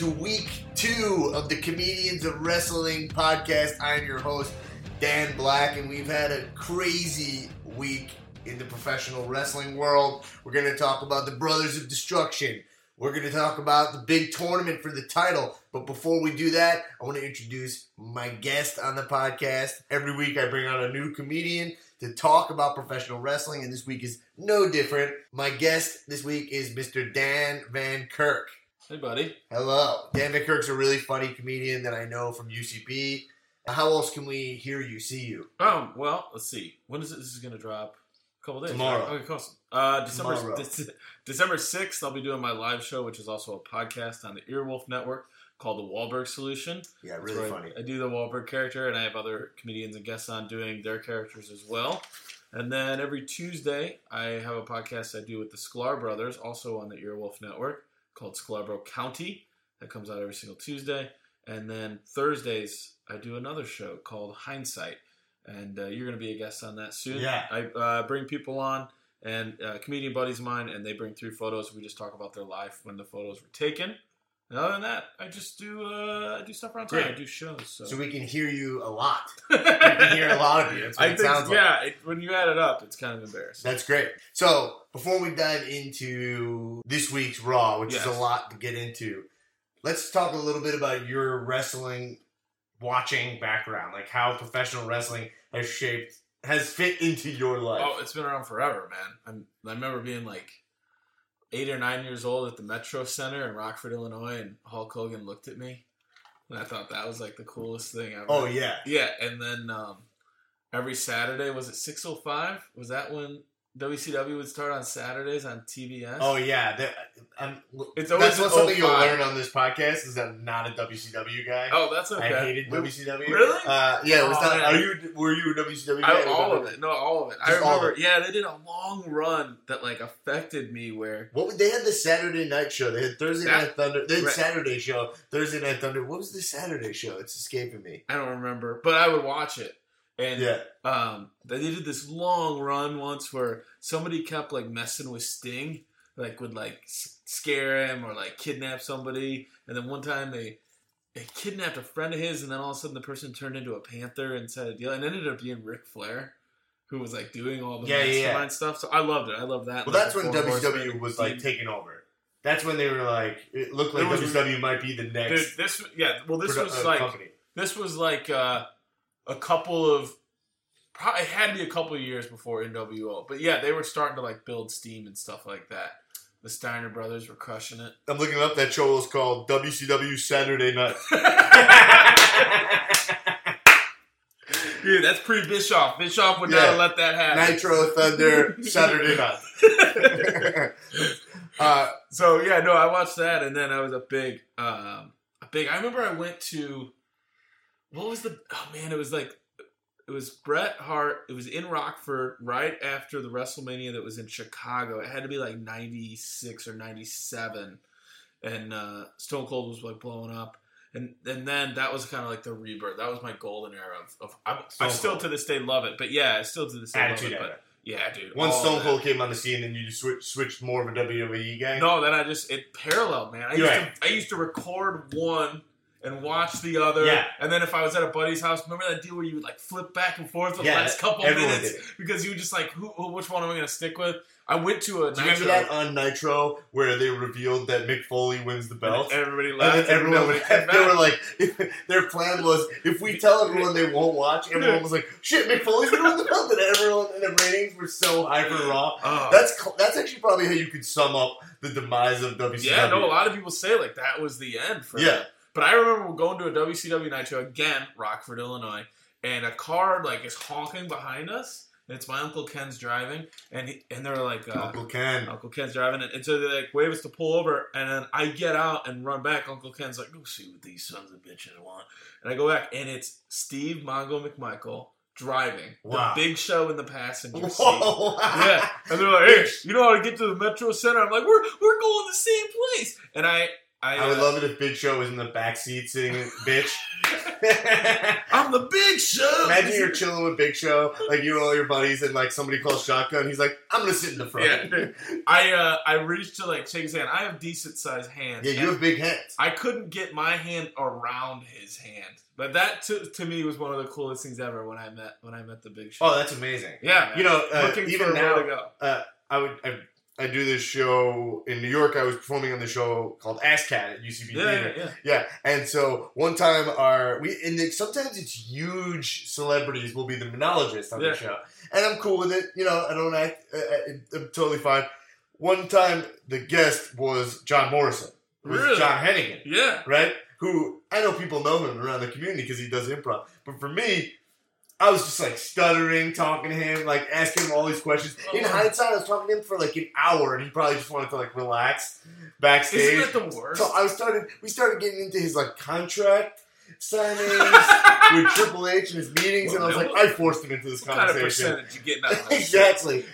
to week two of the Comedians of Wrestling podcast. I'm your host, Dan Black, and we've had a crazy week in the professional wrestling world. We're going to talk about the Brothers of Destruction. We're going to talk about the big tournament for the title. But before we do that, I want to introduce my guest on the podcast. Every week I bring on a new comedian to talk about professional wrestling, and this week is no different. My guest this week is Mr. Dan Van Kirk. Hey, buddy. Hello. Dan Van Kirk's a really funny comedian that I know from UCB. How else can we hear you, see you? Um, well, let's see. When is it? This is going to drop? A couple days. Tomorrow. right? Okay, awesome. Uh, December Tomorrow. De- December sixth, I'll be doing my live show, which is also a podcast on the Earwolf Network called the Wahlberg Solution. Yeah, really funny. I do the Wahlberg character, and I have other comedians and guests on doing their characters as well. And then every Tuesday, I have a podcast I do with the Sklar brothers, also on the Earwolf Network, called Sklarbro County. That comes out every single Tuesday. And then Thursdays, I do another show called Hindsight, and uh, you're going to be a guest on that soon. Yeah. I uh, bring people on and uh, comedian buddies of mine, and they bring through photos. We just talk about their life when the photos were taken. And other than that, I just do uh, I do stuff around town. Great. I do shows. So, So we can hear you a lot. We can hear a lot of you. That's what I it think, sounds like. yeah, it, when you add it up, it's kind of embarrassing. That's great. So before we dive into this week's Raw, which is a lot to get into, let's talk a little bit about your wrestling watching background, like how professional wrestling has shaped, has fit into your life. Oh, it's been around forever, man. I'm, I remember being like eight or nine years old at the Metro Center in Rockford, Illinois, and Hulk Hogan looked at me, and I thought that was like the coolest thing ever. Oh, yeah. yeah. And then um, every Saturday was it six oh five? Was that when WCW would start on Saturdays on TBS? Oh yeah, that, It's always that's something you'll learn on this podcast is that I'm not a WCW guy. Oh, that's okay. I hated WCW. Really? Uh, yeah, it was Oh, not. man. Are you? Were you a WCW guy? I, all of it. No, all of it. I Just of remember. it. Yeah, they did a long run that like affected me. Where What they had the Saturday night show. They had Thursday That- night thunder. They had right. Saturday show. Thursday night thunder. What was the Saturday show? It's escaping me. I don't remember, but I would watch it. And Yeah. um, they did this long run once where somebody kept like messing with Sting, like would like scare him or like kidnap somebody. And then one time they they kidnapped a friend of his, and then all of a sudden the person turned into a panther and said a deal, and it ended up being Ric Flair. Who was like doing all the Yeah, mastermind yeah. stuff? So I loved it. I loved that. Well, Like, that's when WCW Horsemen was like team. taking over. That's when they were like, it looked like It was- WCW might be the next this yeah. Well, this produ- was uh, like company. this was like uh, a couple of probably it had to be a couple of years before NWO, but yeah, they were starting to like build steam and stuff like that. The Steiner brothers were crushing it. I'm looking up that show was called WCW Saturday Night. Dude, that's pre Bischoff. Bischoff would Yeah. not let that happen. Nitro Thunder Saturday Night. uh, so yeah, no, I watched that, and then I was a big, um, a big. I remember I went to what was the? Oh man, it was like it was Bret Hart. It was in Rockford right after the WrestleMania that was in Chicago. It had to be like ninety six or ninety seven, and uh, Stone Cold was like blowing up. And and then that was kind of like the rebirth. That was my golden era of. of I, I still Cold. to this day love it, but yeah, I still to this day Attitude love it. Era. But yeah, dude. Once all Stone. Cold came on the scene, then you just switch, switched more of a WWE guy. No, then I just it paralleled, man. I used Right. to I used to record one and watch the other. Yeah. And then if I was at a buddy's house, remember that deal where you would like flip back and forth Yeah, the last couple minutes because you were just like, who, who, which one am I going to stick with? I went to a Do you remember Nitro, that on Nitro where they revealed that Mick Foley wins the belt? and everybody And laughed. then And everyone left. came They were like, their plan was if we tell everyone they won't watch, everyone was like, "Shit, Mick Foley's gonna win the belt," and everyone and the ratings were so high for Raw. Oh. That's that's actually probably how you could sum up the demise of WCW. yeah, no, a lot of people say like that was the end for Yeah. them. But I remember going to a WCW Nitro again, Rockford, Illinois, and a car like is honking behind us. And it's my uncle Ken's driving, and he, and they're like, uh, Uncle Ken. Uncle Ken's driving it, and so they like wave us to pull over, and then I get out and run back. Uncle Ken's like, "Go see what these sons of bitches want," and I go back, and it's Steve Mongo McMichael driving Wow. the big show in the passenger seat. Whoa. Yeah, and they're like, "Hey, you know how to get to the Metro Center?" I'm like, "We're we're going the same place," and I I, I would uh, love it if Big Show was in the back seat sitting, bitch. I'm the Big Show. Imagine you're chilling with Big Show, like you and all your buddies, and like somebody calls shotgun. He's like, "I'm gonna sit in the front." Yeah. I uh, I reached to like shake his hand. I have decent sized hands. Yeah, you have big hands. I couldn't get my hand around his hand, but that to, to me was one of the coolest things ever when I met when I met the Big Show. Oh, that's amazing. yeah, You know, uh, looking even for now, go. I would I, I do this show in New York. I was performing on the show called Ass Cat at UCB Yeah, Theater. yeah, yeah. Yeah, and so one time our we and sometimes it's huge celebrities will be the monologist on Yeah. the show, and I'm cool with it. You know, I don't act. Uh, uh, I'm totally fine. One time the guest was John Morrison, was Really? John Hennigan, Yeah. right? Who I know people know him around the community because he does improv, but for me. I was just like stuttering, talking to him, like asking him all these questions. In Oh. hindsight, I was talking to him for like an hour, and he probably just wanted to like relax backstage. Isn't that the worst? So I started. We started getting into his like contract signings with Triple H and his meetings, and I was like, I forced him into this what kind of conversation. percentage you getting out of exactly.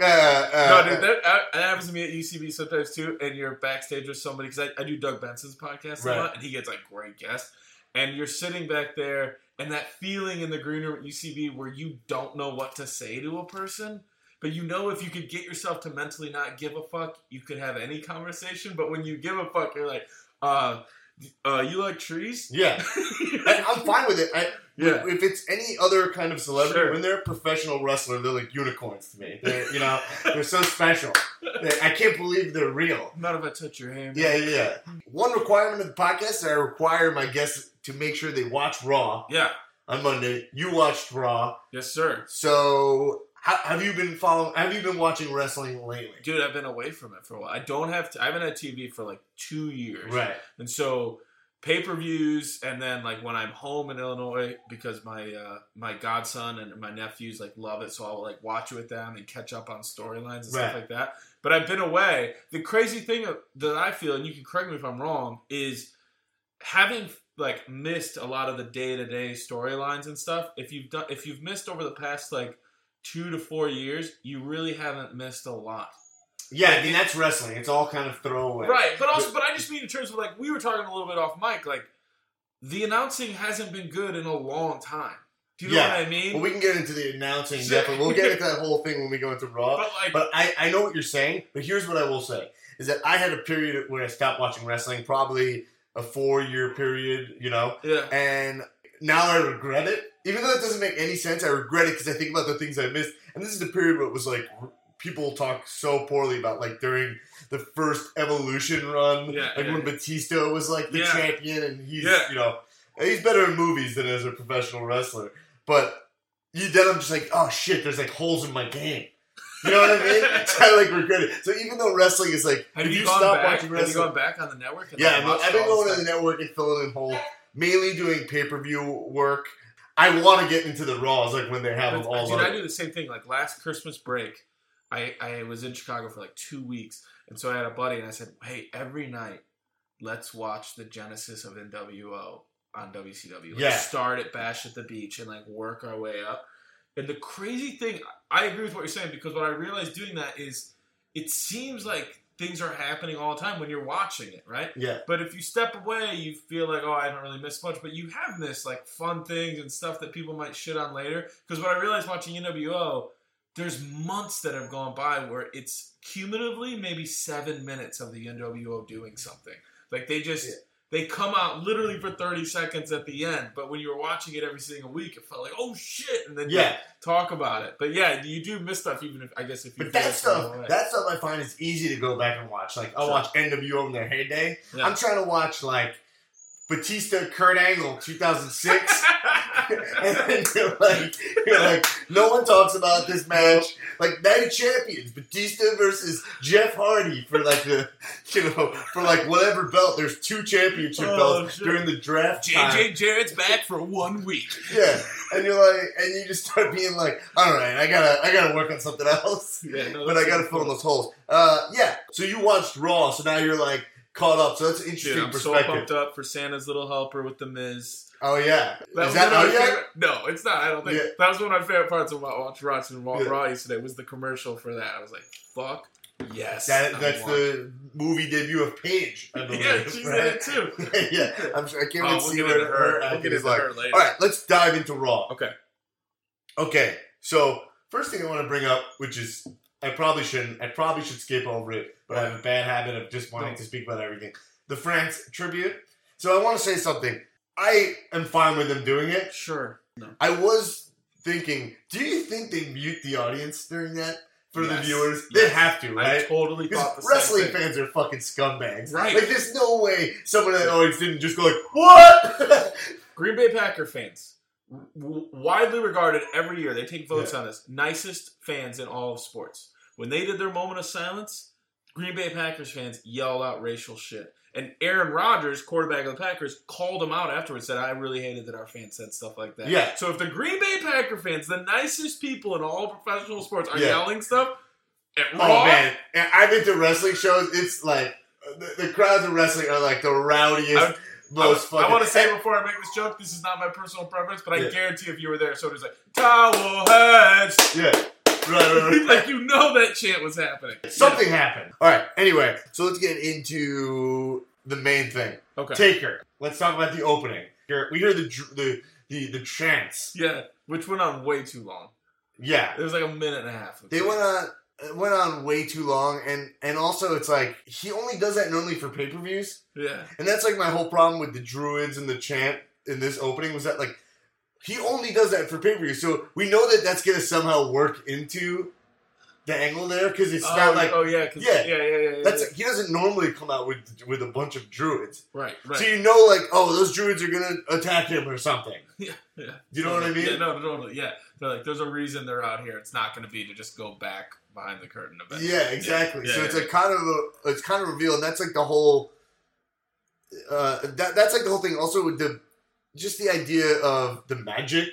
Uh, uh, No, dude, that, that that happens to me at UCB sometimes too. And you're backstage with somebody because I, I do Doug Benson's podcast Right. a lot, and he gets like great guests. And you're sitting back there, and that feeling in the green room at UCB where you don't know what to say to a person, but you know if you could get yourself to mentally not give a fuck, you could have any conversation. But when you give a fuck, you're like, uh, uh, you like trees? yeah, and I'm fine with it. I, Yeah. If it's any other kind of celebrity, Sure. when they're a professional wrestler, they're like unicorns to me. They're, you know, they're so special. I can't believe they're real. Not if I touch your hand. Yeah, yeah, yeah. One requirement of the podcast I require my guests to make sure they watch Raw Yeah. on Monday. You watched Raw. Yes, sir. So, how, have you been following? Have you been watching wrestling lately? Dude, I've been away from it for a while. I don't have to. I haven't had TV for like two years. Right. And so pay per views, and then like when I'm home in Illinois, because my uh, my godson and my nephews like love it, so I'll like watch it with them and catch up on storylines and stuff like that. But I've been away. The crazy thing that I feel, and you can correct me if I'm wrong, is having like missed a lot of the day to day storylines and stuff. If you've done, if you've missed over the past like two to four years, you really haven't missed a lot. Yeah, I mean that's wrestling. It's all kind of throwaway. Right, but also, but I just mean in terms of like we were talking a little bit off mic, like the announcing hasn't been good in a long time. Do you know what I mean? Well, we can get into the announcing. Definitely, we'll get into that whole thing when we go into Raw. but like, But I, I know what you're saying. But here's what I will say: is that I had a period where I stopped watching wrestling, probably a four year period. You know, yeah, and now I regret it. Even though it doesn't make any sense, I regret it because I think about the things I missed. And this is the period where it was like people talk so poorly about like during the first Evolution run, Yeah, like yeah. when Batista was like the Yeah. champion, and he's Yeah. you know he's better in movies than as a professional wrestler. But you, then I'm just like, oh shit, there's like holes in my game. You know what I mean? I like regret it. So even though wrestling is like, have you, you, stop back? watching Have you wrestling, gone back on the network? yeah, I've, I've been going to the network and filling in holes, mainly doing pay per view work. I want to get into the Raws, like when they have them all Dude, I do the same thing. Like last Christmas break, I I was in Chicago for like two weeks, and so I had a buddy, and I said, "Hey, every night, let's watch the genesis of NWO on WCW. Let's Yeah. start at Bash at the Beach and like work our way up." And the crazy thing, I agree with what you're saying because what I realized doing that is, it seems like things are happening all the time when you're watching it, right? Yeah, But if you step away, you feel like, oh, I haven't really missed much. But you have missed like fun things and stuff that people might shit on later. Because what I realized watching NWO, there's months that have gone by where it's cumulatively maybe seven minutes of the NWO doing something. Like they just Yeah. They come out literally for 30 seconds at the end. But when you were watching it every single week, it felt like, oh shit, and then yeah. talk about it. But yeah, you do miss stuff even if I guess if you But that stuff, that stuff I find is easy to go back and watch. Like I'll Sure. watch NWO in their heyday. Yeah. I'm trying to watch like Batista, Kurt Angle, 2006. and then you're like, you're like, no one talks about this match. Like Night of Champions, Batista versus Jeff Hardy for like the, you know, for like whatever belt. There's two championship Oh, belts shit. during the draft time. JJ Jarrett's back for one week. Yeah, and you're like, and you just start being like, all right, I gotta, I gotta work on something else. Yeah, no, But I gotta so fill in those holes. Uh, yeah. So you watched Raw, so now you're like caught up. So that's an interesting Dude, I'm so pumped up for Santa's Little Helper with the Miz. Oh yeah, That is that out yet? favorite. No, it's not. I don't think Yeah. that was one of my favorite parts of watching Raw, Yeah. Raw yesterday. Was the commercial for that? I was like, "Fuck Yes, That that's the movie debut of Paige. I believe. yeah. She's in it too. yeah, I'm sure. I can't Oh, wait to see what her, her. We'll is like. her later. All right, let's dive into Raw. Okay. Okay, so first thing I want to bring up, which is I probably shouldn't, I probably should skip over it, but I have a bad habit of just wanting Don't. to speak about everything. The France tribute. So I want to say something. I am fine with them doing it. Sure. No. I was thinking, do you think they mute the audience during that for the Yes. viewers? They have to, I right? totally Because thought the wrestling same thing. fans are fucking scumbags. Right. Like, there's no way someone in that audience didn't just go like, "What?" Green Bay Packer fans, w- widely regarded every year, they take votes on this. Nicest fans in all of sports. When they did their moment of silence, Green Bay Packers fans yelled out racial shit. And Aaron Rodgers, quarterback of the Packers, called him out afterwards. Said, "I really hated that our fans said stuff like that." Yeah. So if the Green Bay Packer fans, the nicest people in all professional sports, are Yeah. yelling stuff, at oh Raw, man, and I've been to wrestling shows. It's like the, the crowds of wrestling are like the rowdiest, I- most I, fucking. want to say before I make this joke, this is not my personal preference, but I Yeah. guarantee if you were there, so it's like towel heads. yeah, right, right, right. like you know that chant was happening. Something happened. All right. Anyway, so let's get into the main thing. Yeah. Okay. Taker. Let's talk about the opening. Here- We hear the the the the chants. yeah, which went on way too long. Yeah, It was like a minute and a half. they went on it went on way too long, and and also it's like he only does that normally for pay per views, Yeah. and that's like my whole problem with the druids and the chant in this opening was that like he only does that for pay per views, so we know that that's gonna somehow work into the angle there because it's oh, not like. oh yeah, Yeah. yeah, yeah, yeah, yeah. That's he doesn't normally come out with with a bunch of druids, right, right. so you know like oh those druids are gonna attack him or something. yeah, yeah. You know what I mean? Yeah, no, totally. Yeah, they're like, there's a reason they're out here. It's not going to be to just go back behind the curtain. Eventually. Yeah, exactly. Yeah, so yeah, it's yeah. like kind of a, it's kind of revealed, and that's like the whole. Uh, that that's like the whole thing. Also with the, just the idea of the magic.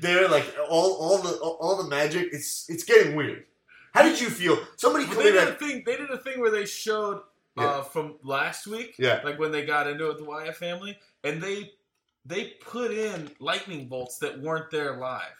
There, like all all the all the magic, it's it's getting weird. How did you feel? Somebody told they did a thing. They did a thing where they showed Yeah. uh, from last week, Yeah. like when they got into it with the Wyatt family, and they they put in lightning bolts that weren't there live,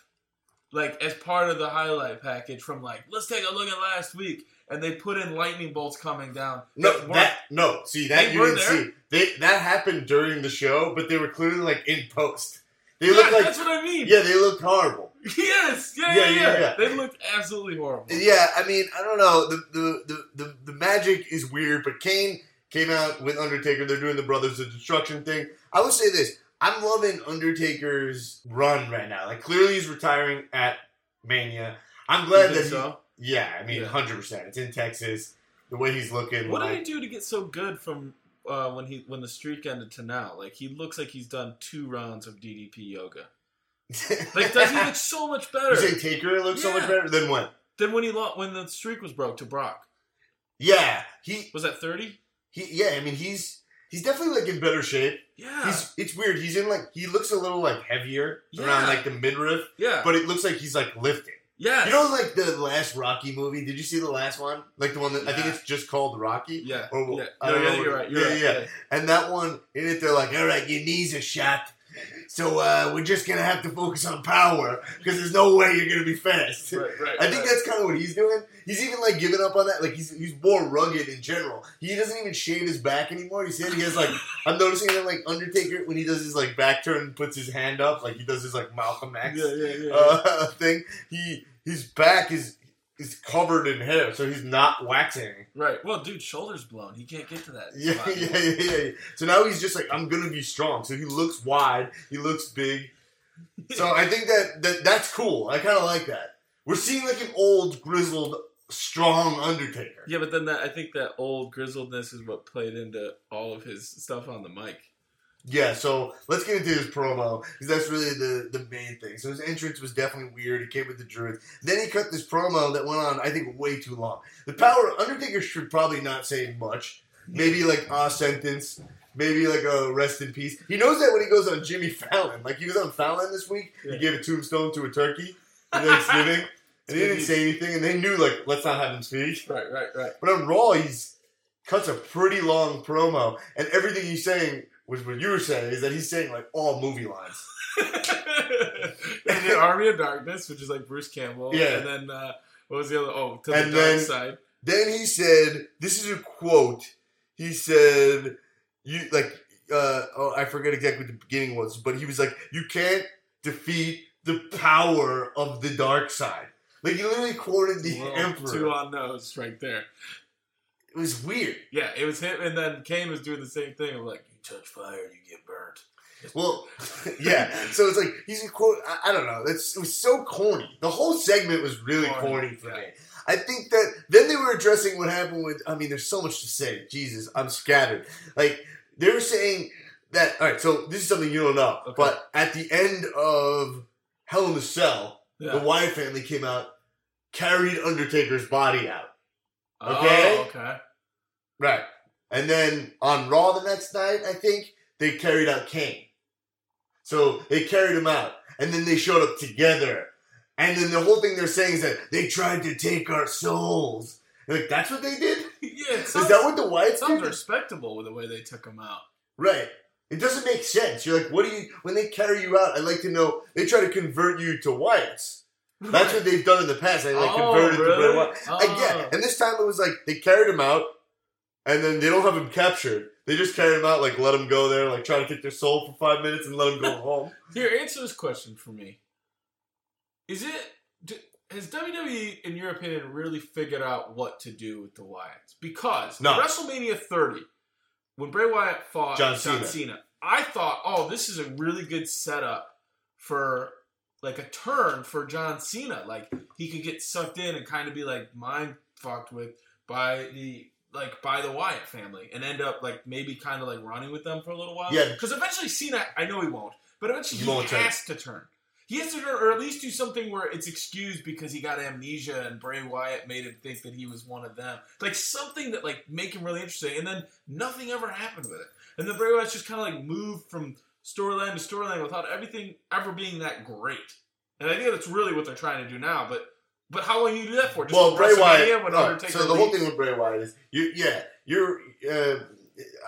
like as part of the highlight package from like let's take a look at last week, and they put in lightning bolts coming down. No, that no. See that you didn't there? see. They that happened during the show, but they were clearly like in post. They yeah, look like that's what I mean. yeah, they looked horrible. Yes, yeah, Yeah, yeah, yeah, yeah. They looked absolutely horrible. Yeah, I mean, I don't know. The the, the, the the magic is weird, but Kane came out with Undertaker. They're doing the Brothers of Destruction thing. I will say this: I'm loving Undertaker's run right now. Like, clearly, he's retiring at Mania. I'm glad that so? Yeah. I mean, Yeah. hundred percent. It's in Texas. The way he's looking, What did like, he do to get so good from uh, when he when the streak ended to now? Like he looks like he's done two rounds of DDP yoga. Like does he look so much better you say Taker looks so much better than when? than when he lost when the streak was broke to Brock? Yeah, he Was at thirty? he. Yeah, I mean, he's he's definitely like in better shape. Yeah, He's it's weird. He's in like he looks a little like heavier Yeah. around like the midriff, yeah, but it looks like he's like lifting. Yeah. You know, like the last Rocky movie. Did you see the last one? Like the one that I think it's just called Rocky. yeah, Or- yeah. No, yeah, you're uh, right. You're yeah, right. yeah. And that one in it, they're like, "All right, your knees are shot, so uh, we're just gonna have to focus on power because there's no way you're gonna be fast." Right, right, I think right. that's kind of what he's doing. He's even like giving up on that. Like he's he's more rugged in general. He doesn't even shave his back anymore. He said he has like I'm noticing that like Undertaker when he does his like back turn and puts his hand up like he does his like Malcolm X yeah, yeah, yeah. uh, thing. He his back is is covered in hair, so he's not waxing. right. Well, dude, shoulders blown. He can't get to that. Yeah, spot yeah, yeah, yeah. So now he's just like I'm gonna be strong. So he looks wide. He looks big. So I think that, that that's cool. I kind of like that. We're seeing like an old, grizzled, strong Undertaker. Yeah, but then that I think that old grizzledness is what played into all of his stuff on the mic. Yeah, so let's get into his promo because that's really the the main thing. So his entrance was definitely weird. He came with the druids. Then he cut this promo that went on, I think, way too long. The power Undertaker should probably not say much. Maybe like a sentence. Maybe like a rest in peace. He knows that when he goes on Jimmy Fallon. Like he was on Fallon this week. Yeah. He gave a tombstone to a turkey for Thanksgiving, and he didn't say anything. And they knew like let's not have him speak. Right, right, right. But on Raw, he's cuts a pretty long promo, and everything he's saying was what you were saying is that he's saying like all movie lines. and then Army of Darkness, which is like Bruce Campbell. Yeah. And then uh, what was the other? Oh, to And the dark then- side. Then he said, "This is a quote." He said, "You like." Uh, oh, I forget exactly what the beginning was, but he was like, "You can't defeat the power of the dark side." Like he literally quoted the emperor. Two on those right there. it was weird. Yeah, it was him, and then Kane was doing the same thing. of like, touch fire, you get burnt. Well, yeah. So it's like he's a quote. I, I don't know. It's it was so corny. The whole segment was really corny, Corny, for yeah. me. I think that then they were addressing what happened with. I mean, there's so much to say. Jesus, I'm scattered. Like they were saying that. All right. So this is something you don't know, Okay. but at the end of Hell in the Cell, Yeah. the Wyatt family came out, carried Undertaker's body out. Oh, okay. okay. Right. And then on Raw the next night, I think, they carried out Kane. So they carried him out. And then they showed up together. And then the whole thing they're saying is that they tried to take our souls. Like, that's what they did? Yeah, it Is sounds, that what the it Wyatts sounds did? respectable with the way they took him out. Right. It doesn't make sense. You're like, what do you, when they carry you out, I'd like to know, they try to convert you to Wyatts. That's what they've done in the past. They like Oh, converted to Bray really? Wyatt. Get Oh. And this time it was like they carried him out, and then they don't have him captured. They just carry him out, like let him go there, like try to take their soul for five minutes and let him go home. Here, answer this question for me. Is it d has WWE, in your opinion, really figured out what to do with the Wyatts? Because No. WrestleMania 30, when Bray Wyatt fought John John, Cena. Cena. I thought, oh, this is a really good setup for like a turn for John Cena. Like he could get sucked in and kind of be like mind fucked with by the like by the Wyatt family and end up like maybe kind of like running with them for a little while. Yeah. because eventually Cena, I know he won't, but eventually He he, won't turn. has to turn. He has to turn, or at least do something where it's excused because he got amnesia and Bray Wyatt made him think that he was one of them. Like something that like make him really interesting, and then nothing ever happened with it. And then Bray Wyatt's just kind of like moved from storyline to storyline without everything ever being that great. And I think that's really what they're trying to do now. But but how long you do that for? Just well, Bray Wyatt. when all right, Undertaker so the whole thing with Bray Wyatt is, you, yeah, you're. Uh,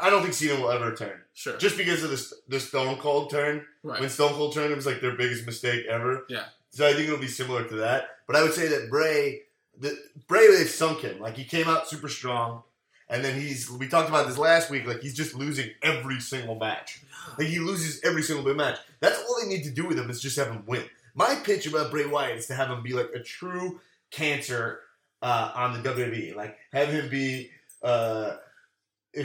I don't think Cena will ever turn, Sure, just because of the the Stone Cold turn. right. When Stone Cold turned, it was like their biggest mistake ever. Yeah. So I think it'll be similar to that. But I would say that Bray, the Bray, they've sunk him. Like he came out super strong, and then he's. We talked about this last week. Like he's just losing every single match. Like he loses every single big match. That's all they need to do with him is just have him win. My pitch about Bray Wyatt is to have him be like a true cancer uh, on the WWE. Like have him be. Uh,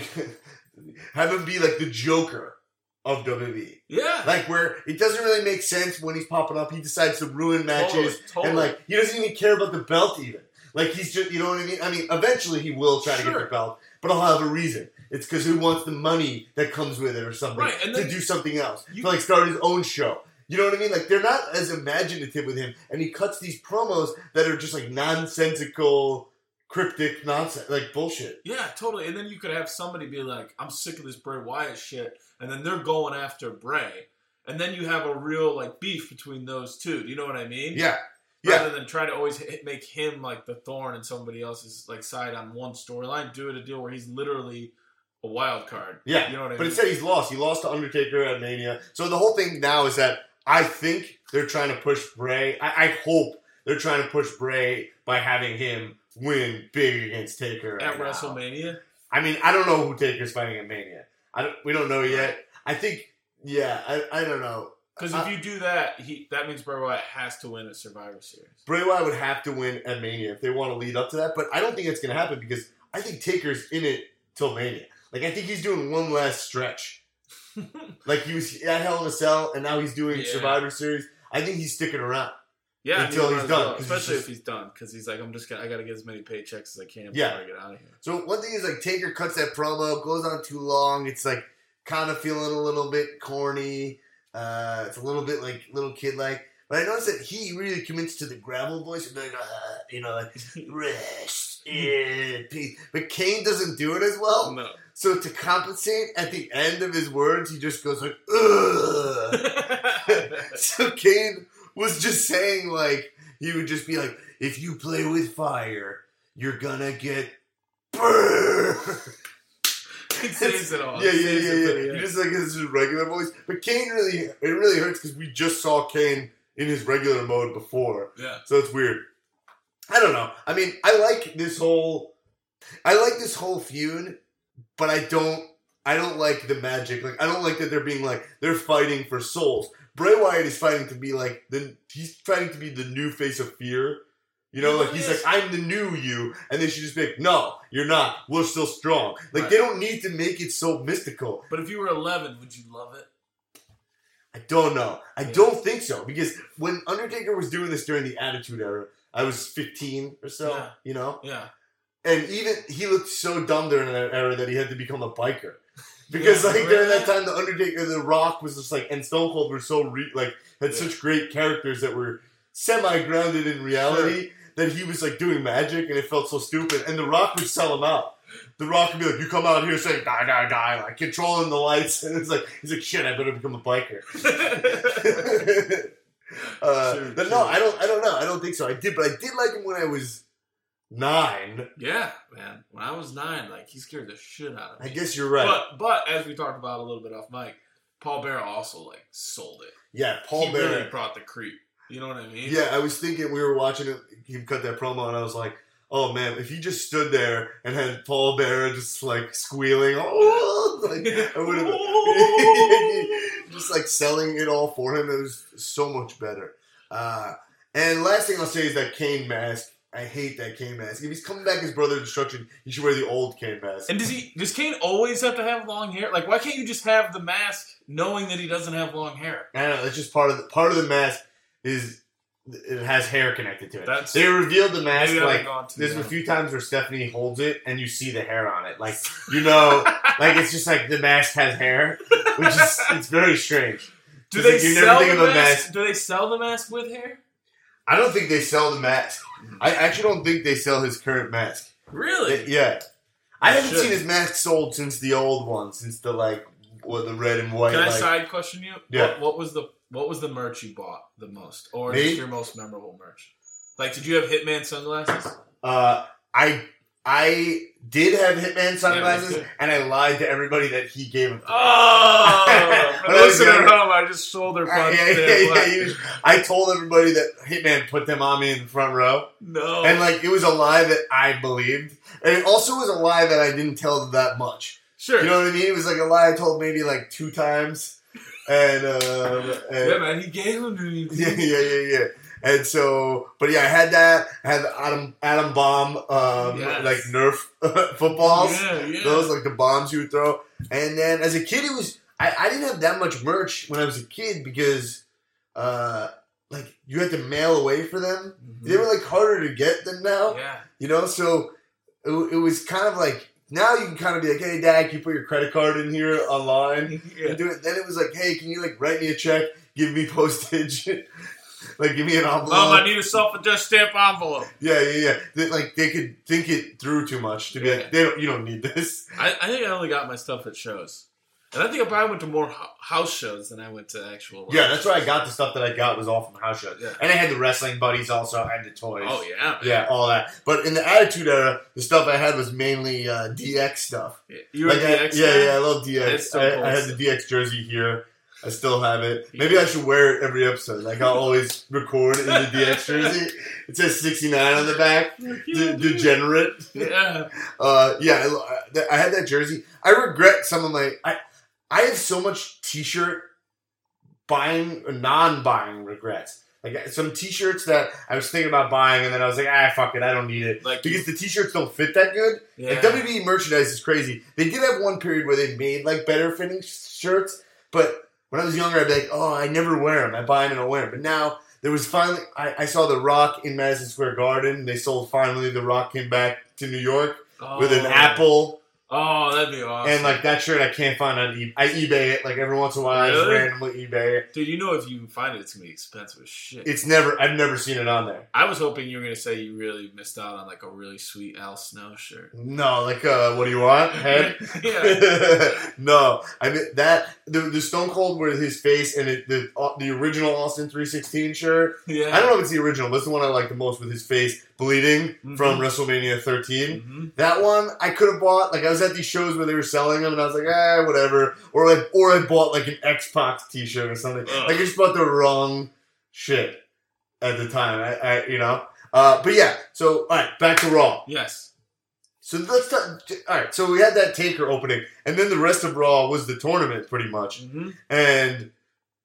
have him be like the Joker of WWE. yeah, Like where it doesn't really make sense when he's popping up. He decides to ruin matches, Totally, totally. and like he doesn't even care about the belt even. Like he's just, you know what I mean? I mean, eventually he will try to get the belt, but I'll have a reason. It's because he wants the money that comes with it or something Right, to do something else. you- to like start his own show. You know what I mean? Like they're not as imaginative with him, and he cuts these promos that are just like nonsensical, cryptic nonsense, like bullshit. Yeah, totally. And then you could have somebody be like, "I'm sick of this Bray Wyatt shit," and then they're going after Bray, and then you have a real like beef between those two. Do you know what I mean? Yeah, yeah. Rather than try to always hit, make him like the thorn in somebody else's like side on one storyline, do it a deal where he's literally a wild card. Yeah, you know what I But mean? But instead, he's lost. He lost to Undertaker at Mania. So the whole thing now is that I think they're trying to push Bray. I, I hope they're trying to push Bray by having him win big against Taker at right now. WrestleMania. I mean, I don't know who Taker's fighting at Mania. I don't, we don't know yet. I think, yeah, I, I don't know. Because if you do that, he that means Bray Wyatt has to win at Survivor Series. Bray Wyatt would have to win at Mania if they want to lead up to that. But I don't think it's going to happen because I think Taker's in it till Mania. Like I think he's doing one last stretch. Like he was at Hell in a Cell, and now he's doing Yeah. Survivor Series. I think he's sticking around. Yeah, Until he he's done, he's especially just- if he's done, because he's like, I'm just gonna, I gotta get as many paychecks as I can Yeah. before I get out of here. So one thing is like Taker cuts that promo, goes on too long. It's like kind of feeling a little bit corny. Uh, it's a little bit like little kid like. But I noticed that he really commits to the gravel voice, and like, uh, you know, like rest in peace. But Kane doesn't do it as well. no. So to compensate, at the end of his words, he just goes like, ugh. so Kane was just saying like he would just be like, if you play with fire, you're gonna get burned. saves it all. Yeah, yeah, yeah, yeah. the He just like his regular voice, but Kane really it really hurts because we just saw Kane in his regular mode before, yeah. so it's weird. I don't know. I mean, I like this whole I like this whole feud, but I don't. I don't like the magic. Like I don't like that they're being like they're fighting for souls. Bray Wyatt is fighting to be like the he's fighting to be the new face of fear. You know, like he's like I'm the new you, and they should just be like, no, you're not. We're still strong. Like Right. they don't need to make it so mystical. But if you were 11, would you love it? I don't know. I Yeah. don't think so because when Undertaker was doing this during the Attitude Era, I was 15 or so. Yeah. You know, Yeah. And even he looked so dumb during that era that he had to become a biker. Because Yeah, like during that time, the Undertaker, the Rock was just like, and Stone Cold were so re- like had Yeah. such great characters that were semi grounded in reality that he was like doing magic, and it felt so stupid. And the Rock would sell him out. The Rock would be like, "You come out here saying die, die, die," like controlling the lights, and it's like he's like, "Shit, I better become a biker." uh, True, but true. no, I don't. I don't know. I don't think so. I did, but I did like him when I was nine. yeah, man. When I was nine, like he scared the shit out of me. I guess you're right. But but as we talked about a little bit off mic, Paul Bear also like sold it. yeah, Paul he Bear. really brought the creep. You know what I mean? Yeah, I was thinking we were watching it, him cut that promo, and I was like, "Oh man, if he just stood there and had Paul Bearer just like squealing, oh, like I would have just like selling it all for him. It was so much better." Uh, and last thing I'll say is that Kane mask. I hate that Kane mask. If he's coming back as Brother Destruction, he should wear the old Kane mask. And does he? Does Kane always have to have long hair? Like, why can't you just have the mask knowing that he doesn't have long hair? I don't know. That's just part of the part of the mask is it has hair connected to it. That's- they revealed the mask like There's a few times where Stephanie holds it and you see the hair on it. Like, you know, like it's just like the mask has hair, which is it's very strange. Do they like sell the mask? mask. Do they sell the mask with hair? I don't think they sell the mask. I actually don't think they sell his current mask. Really? It- yeah. I They haven't should. seen his mask sold since the old one, since the like what the red and white. Can I like, side question you? Yeah. What, what was the what was the merch you bought the most, or Me? just your most memorable merch? Like, did you have Hitman sunglasses? uh, I I did have Hitman sunglasses, too. and I lied to everybody that he gave them. to me. Oh, I at home, I just shoulder Uh, punched yeah, yeah, yeah, I told everybody that Hitman put them on me in the front row. No, And like it was a lie that I believed, and it also was a lie that I didn't tell that much. sure. You know what I mean? It was like a lie I told maybe like two times, and, um, and yeah, man, he gave them to me. yeah, yeah, yeah, yeah. And so, but yeah, I had that. I had the Atom Atom Bomb, um, Yes. like Nerf footballs. Yeah, yeah. Those like the bombs you would throw. And then as a kid, it was I, I didn't have that much merch when I was a kid because, uh, like you had to mail away for them. Mhm. They were like harder to get than now. yeah. You know, so it, it was kind of like now you can kind of be like, hey, dad, can you put your credit card in here online yeah. and do it? Then it was like, hey, can you like write me a check, give me postage, like give me an envelope? Mom, I need a self-adjust stamp envelope. yeah, yeah, yeah. They, like they could think it through too much to be Yeah. like, they don't, you don't need this. I, I think I only got my stuff at shows, and I think I probably went to more house shows than I went to actual. Yeah, that's where I got the stuff that I got was all from house shows, Yeah. and I had the wrestling buddies also. I had the toys. Oh yeah, man. Yeah, all that. But in the Attitude Era, the stuff I had was mainly uh, DX stuff. Yeah. You were Like, a I- DX yeah, yeah, I love DX. So I, cool. I had the DX jersey here. I still have it. Maybe I should wear it every episode. Like I'll always record in the DX jersey. It says 69 on the back. De- degenerate. Yeah. Uh, yeah, I, I- had that jersey. I regret some of my. I I have so much T-shirt buying, non-buying regrets. Like some T-shirts that I was thinking about buying, and then I was like, ah, fuck it, I don't need it Like because the T-shirts don't fit that good. yeah. Like WWE merchandise is crazy. They did have one period where they made like better fitting shirts, but when I was younger, I'd be like, oh, I never wear them. I buy them and I wear them. But now there was finally, I, I saw The Rock in Madison Square Garden. They sold finally. The Rock came back to New York with an Oh. apple Oh, that'd be awesome. and like that shirt I can't find on eBay. I eBay it like every once in a while. I just randomly eBay it. dude, you know if you find it, it's gonna be expensive as shit. It's never. I've never seen it on there. I was hoping you were gonna say you really missed out on like a really sweet Al Snow shirt. No, like uh, what do you want? Head. yeah. no, I mean that the, the Stone Cold with his face and it, the uh, the original Austin three sixteen shirt. Yeah. I don't know if it's the original, but it's the one I like the most with his face bleeding Mhm. from WrestleMania thirteen. hmm That one I could have bought. Like I was at these shows where they were selling them, and I was like, ah, whatever. Or like, or I bought like an Xbox T-shirt or something. Ugh. Like I just bought the wrong shit at the time. I, I you know. Uh, but yeah. So all right, back to Raw. Yes. So let's talk. All right, so we had that Taker opening, and then the rest of Raw was the tournament, pretty much. hmm And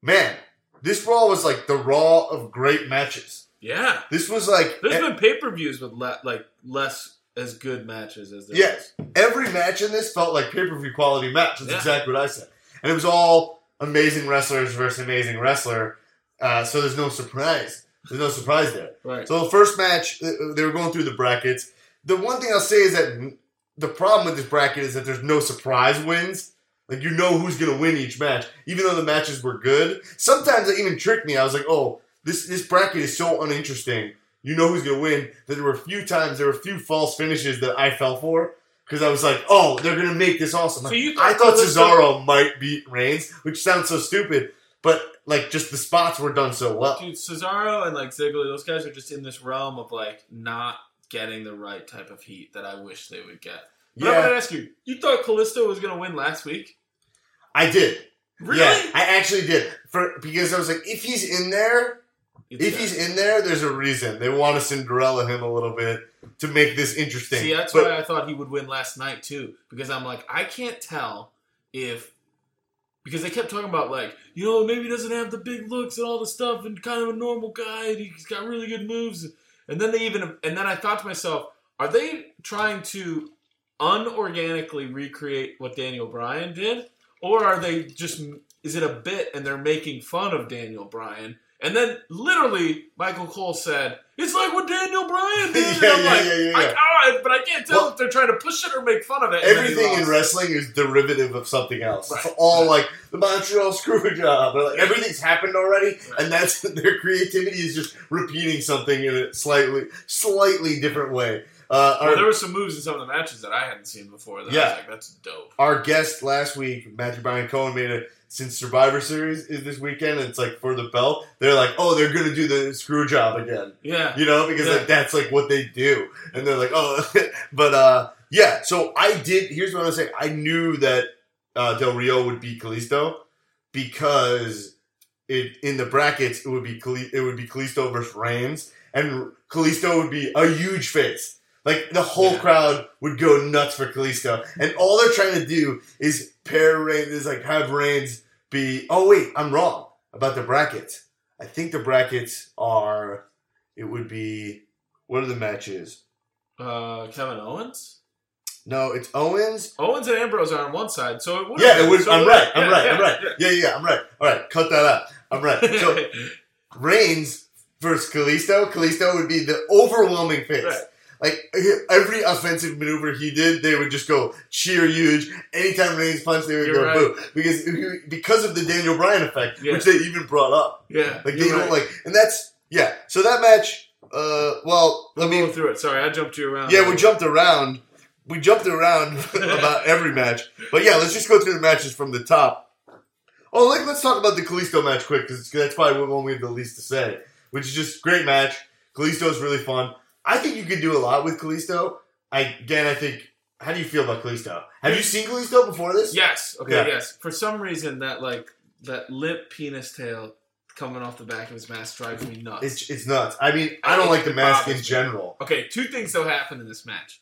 man, this Raw was like the Raw of great matches. Yeah. This was like There's e- been pay per views with le- like less as good matches as there Yes. is. every match in this felt like pay per view quality match. That's Yeah. exactly what I said. And it was all amazing wrestlers versus amazing wrestler. Uh, so there's no surprise. There's no surprise there. Right. So the first match, uh, they were going through the brackets. The one thing I'll say is that the problem with this bracket is that there's no surprise wins. Like you know who's gonna win each match, even though the matches were good. Sometimes it even tricked me. I was like, oh, this this bracket is so uninteresting. You know who's gonna win. That there were a few times there were a few false finishes that I fell for because I was like, oh, they're gonna make this awesome. So you I thought Cesaro might beat Reigns, which sounds so stupid, but like just the spots were done so well. Dude, Cesaro and like Ziggler, those guys are just in this realm of like not getting the right type of heat that I wish they would get. But I'm gonna ask you, you thought Kalisto was gonna win last week? I did. Really? Yeah, I actually did. For because I was like, if he's in there, It's if he's in there, there's a reason. They want to Cinderella him a little bit to make this interesting. See, that's But- why I thought he would win last night too, because I'm like, I can't tell if because they kept talking about like, you know, maybe he doesn't have the big looks and all the stuff, and kind of a normal guy, and he's got really good moves, and then they even, and then I thought to myself, are they trying to unorganically recreate what Daniel Bryan did, or are they just is it a bit and they're making fun of Daniel Bryan? And then literally, Michael Cole said, "It's like what Daniel Bryan did." And I'm yeah, like, yeah, yeah, I, oh, but I can't tell Well- if they're trying to push it or make fun of it. and Everything in wrestling is derivative of something else. It's Right. all like the Montreal Screwjob. Or like everything's happened already, Right. and that's their creativity is just repeating something in a slightly, slightly different way. Uh, Well, our, there were some moves in some of the matches that I hadn't seen before. Yeah. like, that's dope. our guest last week, Matthew Bryan Cohen, made a since Survivor Series is this weekend. And it's like for the belt. They're like, oh, they're gonna do the screw job again. Yeah, you know, because Yeah. like that's like what they do, and they're like, oh, but uh, yeah. So I did. Here's what I'm saying. I knew that uh, Del Rio would beat Kalisto because it in the brackets it would be Kali- it would be Kalisto versus Reigns, and Kalisto would be a huge face. Like the whole Yeah. crowd would go nuts for Kalisto, and all they're trying to do is pair Reigns, is like have Reigns be. Oh wait, I'm wrong about the brackets. I think the brackets are. It would be. What are the matches? uh, Kevin Owens. No, it's Owens. Owens and Ambrose are on one side, so it would. Yeah, it would. I'm right. I'm yeah, right. yeah, I'm right. Yeah, yeah, I'm right. All right, cut that out. I'm right. So. Reigns versus Kalisto. Kalisto would be the overwhelming face. Right. Like every offensive maneuver he did, they would just go cheer huge. Anytime Reigns punched, they would You're go right. boo because because of the Daniel Bryan effect, Yeah. which they even brought up. yeah, Like you're they don't right. like, and that's yeah. So that match. Uh, well, let me go through it. Sorry, I jumped you around. Yeah, we jumped around. We jumped around about every match. But yeah, let's just go through the matches from the top. Oh, like, let's talk about the Kalisto match quick because that's probably what we have the least to say. Which is just great match. Kalisto is really fun. I think you can do a lot with Kalisto. I again, I think. How do you feel about Kalisto? Have you seen Kalisto before this? Yes. Okay. Yeah. Yes. For some reason, that like that lip penis tail coming off the back of his mask drives me nuts. It's it's nuts. I mean, I don't like the mask in general. Okay, two things though happened in this match.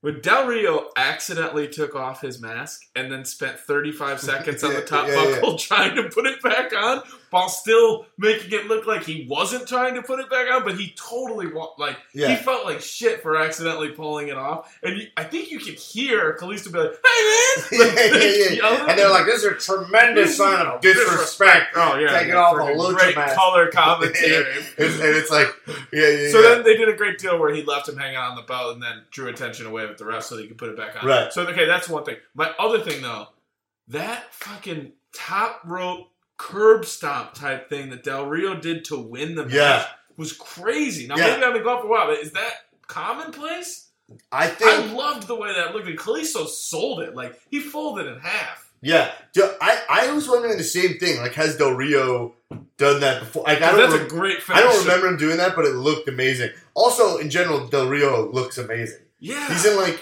When Del Rio accidentally took off his mask and then spent 35 seconds on the top yeah, yeah. buckle trying to put it back on while still making it look like he wasn't trying to put it back on, but he totally like he felt like shit for accidentally pulling it off. And you, I think you could hear Kalisto be like, "Hey man!" yeah, yeah, yeah. And they're like, "This is a tremendous sign of disrespect." Oh yeah, Taking yeah, off a lucha great mask. color commentary. and, and it's like, yeah, yeah. So yeah. then they did a great deal where he left him hanging on the belt and then drew attention away with the rest so that can put it back on. Right. So okay, that's one thing. My other thing though, that fucking top rope curb stomp type thing that Del Rio did to win the match Yeah. was crazy. Now Yeah. maybe I've been gone for a while, but is that commonplace? I think I loved the way that looked. And Kalisto sold it. Like he folded in half. yeah. I, I was wondering the same thing. Like, has Del Rio done that before? Like, I don't, That's rem- a great finish. I don't remember him doing that, but it looked amazing. Also, in general, Del Rio looks amazing. Yeah. He's in like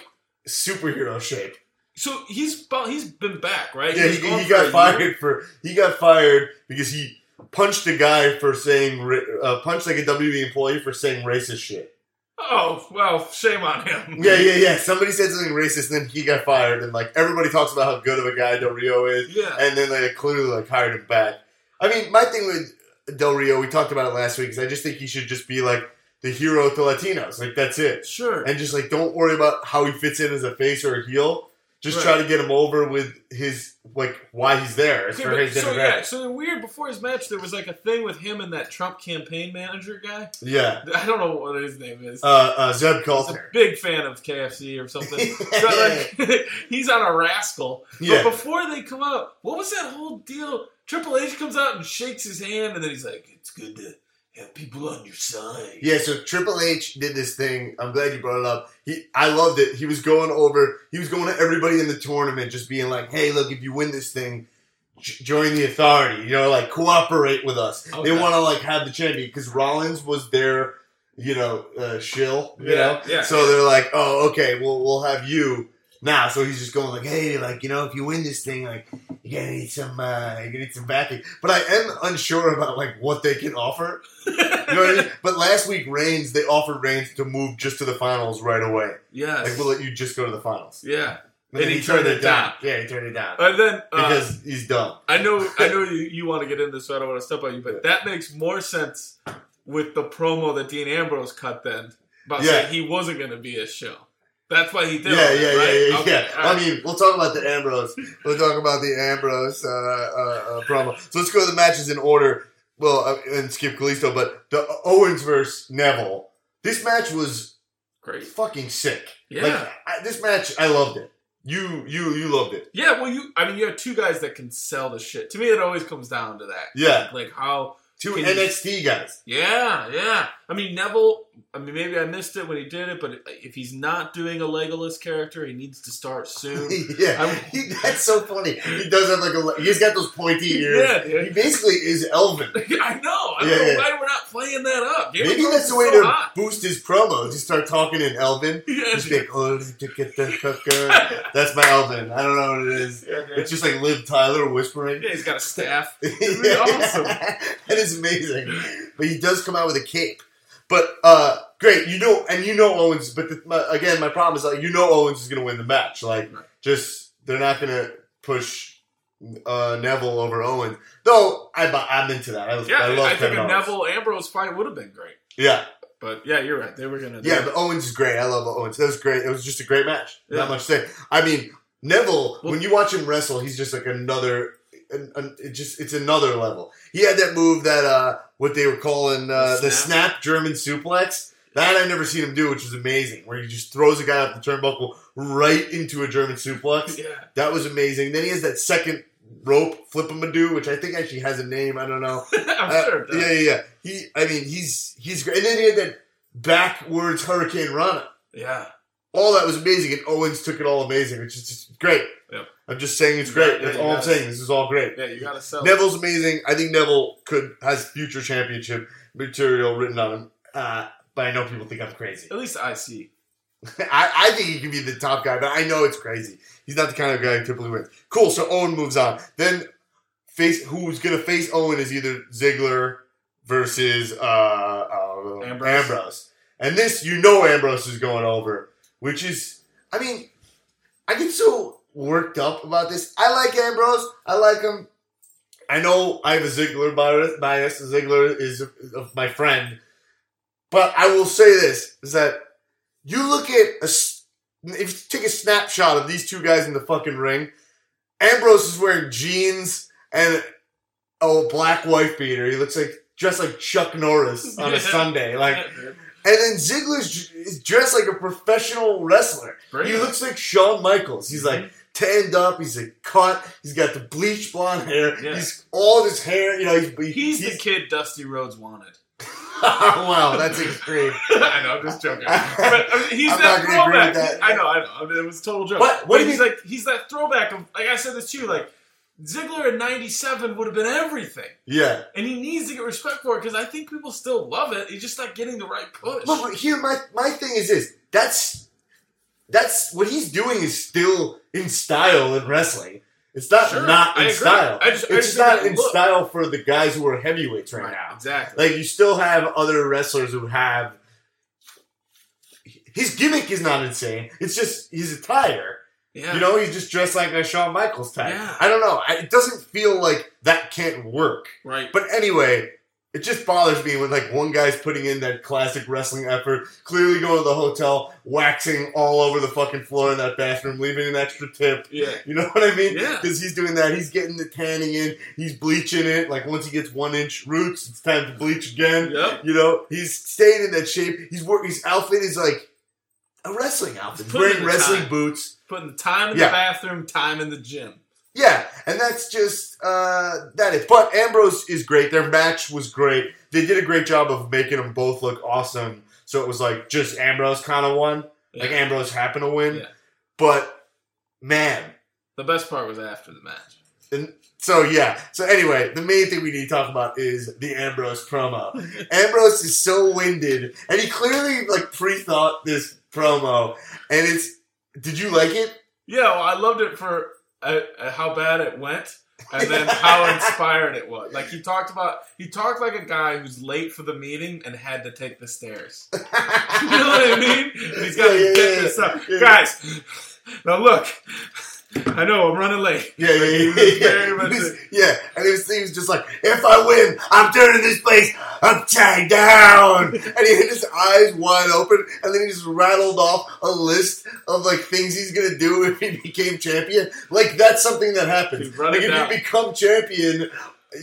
superhero shape. so he's he's been back, right? Yeah, he, he a got year. fired for he got fired because he punched a guy for saying uh, punched like a WB employee for saying racist shit. Oh well, shame on him. Yeah, yeah, yeah. Somebody said something racist, and then he got fired, and like everybody talks about how good of a guy Del Rio is, Yeah. and then they clearly like hired him back. I mean, my thing with Del Rio, we talked about it last week, is I just think he should just be like the hero to Latinos, like that's it, Sure. and just like don't worry about how he fits in as a face or a heel. Just Right. try to get him over with his like why he's there. It's Okay, for his so demographic. yeah, so weird. Before his match, there was like a thing with him and that Trump campaign manager guy. yeah. I don't know what his name is. Uh, uh, Zeb He's a Coulter. big fan of KFC or something. So, like, he's on a rascal. Yeah. But before they come out, what was that whole deal? Triple H comes out and shakes his hand, and then he's like, "It's good to have people on your side." Yeah, so Triple H did this thing. I'm glad you brought it up. He, I loved it. He was going over. He was going to everybody in the tournament, just being like, "Hey, look, if you win this thing, j- join the authority. You know, like cooperate with us. Okay. They want to like have the champion because Rollins was their, you know, uh, shill. You Yeah, know, yeah. So they're like, "Oh, okay, well, we'll have you." Now, so he's just going like, "Hey, like you know, if you win this thing, like you're gonna need some, uh, you're gonna need some backing." But I am unsure about like what they can offer. You know what I mean? But last week, Reigns, they offered Reigns to move just to the finals right away. yes. Like, we'll let you just go to the finals. yeah. And, And he turned it down. Yeah, he turned it down. And then uh, because he's dumb. I know, I know you, you want to get into this, so I don't want to step on you, but that makes more sense with the promo that Dean Ambrose cut then about Yeah. saying he wasn't going to be a show. That's why he did. Yeah, all yeah, that, yeah, yeah, Okay, yeah. all I mean, we'll talk about the Ambrose. We'll talk about the Ambrose uh, uh, uh, promo. So let's go to the matches in order. Well, uh, and skip Kalisto, but the Owens versus Neville. This match was great. fucking sick. Yeah. Like I, this match, I loved it. You, you, you loved it. Yeah, well, you. I mean, you have two guys that can sell the shit. To me, it always comes down to that. Yeah, Like how. two Can you- NXT guys. Yeah, yeah. I mean, Neville. I mean, maybe I missed it when he did it, but if he's not doing a Legolas character, he needs to start soon. yeah, he, that's so funny. He does have like a. He's got those pointy ears. yeah, He basically is Elvin. I know. I don't Yeah, know yeah. why we're not playing that up. Game Maybe that's the way so to hot. boost his promos. You start talking in Elvin. Yeah, Just be like, oh, to get the cooker. That's my Elvin. I don't know what it is. yeah, It's just like Liv Tyler whispering. yeah, he's got a staff. Yeah. awesome. that is amazing. But he does come out with a cape. But uh, great, you know, and you know Owens. But the, my, again, my problem is like you know Owens is going to win the match. Like, just they're not going to push uh, Neville over Owens. Though I, I'm into that. I, Yeah, I I, think Kevin a Owens. Neville Ambrose fight would have been great. Yeah, But yeah, you're right. They were gonna. yeah, but Owens is great. I love Owens. That was great. It was just a great match. Yeah. Not much to say. I mean, Neville. Well- when you watch him wrestle, he's just like another. An, an, it just it's another level. He had that move that uh what they were calling uh, The snap German suplex. That I never seen him do, which was amazing. Where he just throws a guy off the turnbuckle right into a German suplex. yeah, That was amazing. Then he has that second rope flip him a do, which I think actually has a name. I don't know. I'm Uh, sure. yeah, yeah, yeah. He, I mean, he's he's great. And then he had that backwards hurricanrana. yeah. All that was amazing, and Owens took it all amazing, which is just great. Yep. I'm just saying it's great. yeah, That's you all I'm got- saying. This is all great. Yeah, you gotta sell. it. Neville's amazing. I think Neville could has future championship material written on him. Uh, but I know people think I'm crazy. At least I see. I, I think he can be the top guy, but I know it's crazy. He's not the kind of guy who typically wins. Cool. So Owen moves on. Then face who's gonna face Owen is either Ziggler versus uh, uh, Ambrose. Ambrose. And this, you know, Ambrose is going over, which is, I mean, I get so worked up about this. I like Ambrose. I like him. I know I have a Ziggler bias. Ziggler is of my friend, but I will say this: is that you look at a if you take a snapshot of these two guys in the fucking ring, Ambrose is wearing jeans and a black wife beater. He looks like dressed like Chuck Norris on a Sunday, like. And then Ziggler's is dressed like a professional wrestler. Great. He looks like Shawn Michaels. He's like tanned up. He's a cut. He's got the bleach blonde hair. Yeah. He's all his hair. You know, he's He's, the kid Dusty Rhodes wanted. wow, that's extreme. I know, I'm just joking. But I mean, he's I'm that not gonna agree throwback. with that. I know, I know. I mean, it was a total joke. What- what But do you he's like he's that throwback of like I said this to you, like Ziggler in '97 would have been everything, Yeah. and he needs to get respect for it because I think people still love it. He's just not getting the right push. Look, here my my thing is this. That's that's what he's doing is still in style in wrestling. It's not Sure, not in style. I just- I it's just not in look- style for the guys who are heavyweights right, Right, now. exactly. Like you still have other wrestlers who have his gimmick is not insane. It's just his attire. Yeah. You know, he's just dressed like a Shawn Michaels type. Yeah. I don't know. I, it doesn't feel like that can't work. right. But anyway, it just bothers me when like one guy's putting in that classic wrestling effort, clearly going to the hotel, waxing all over the fucking floor in that bathroom, leaving an extra tip. yeah. You know what I mean? Yeah. Because he's doing that. He's getting the tanning in. He's bleaching it. Like once he gets one inch roots, it's time to bleach again. Yep. You know, he's staying in that shape. He's working. His outfit is like a wrestling outfit. He's wearing wrestling time. boots. Putting the time in Yeah. the bathroom, time in the gym. Yeah, and that's just uh, that is. But Ambrose is great. Their match was great. They did a great job of making them both look awesome. So it was like just Ambrose kind of won. Like Ambrose happened to win. Yeah. But man, The best part was after the match. and so yeah. So anyway, the main thing we need to talk about is the Ambrose promo. Ambrose is so winded, and he clearly like pre-thought this promo. And it's, did you like it? Yeah, well, I loved it for uh, uh, how bad it went, and then how inspired it was. Like he talked about, he talked like a guy who's late for the meeting and had to take the stairs. you know what I mean? He's got to Yeah, yeah, get yeah, this up, guys. Now look, I know I'm running late. Yeah, yeah, yeah, yeah. very much He was- yeah. And thing was just like, if I win, I'm turning this place upside down. And he had his eyes wide open, and then he just rattled off a list of like things he's gonna do if he became champion. Like that's something that happens. Like if down. you become champion,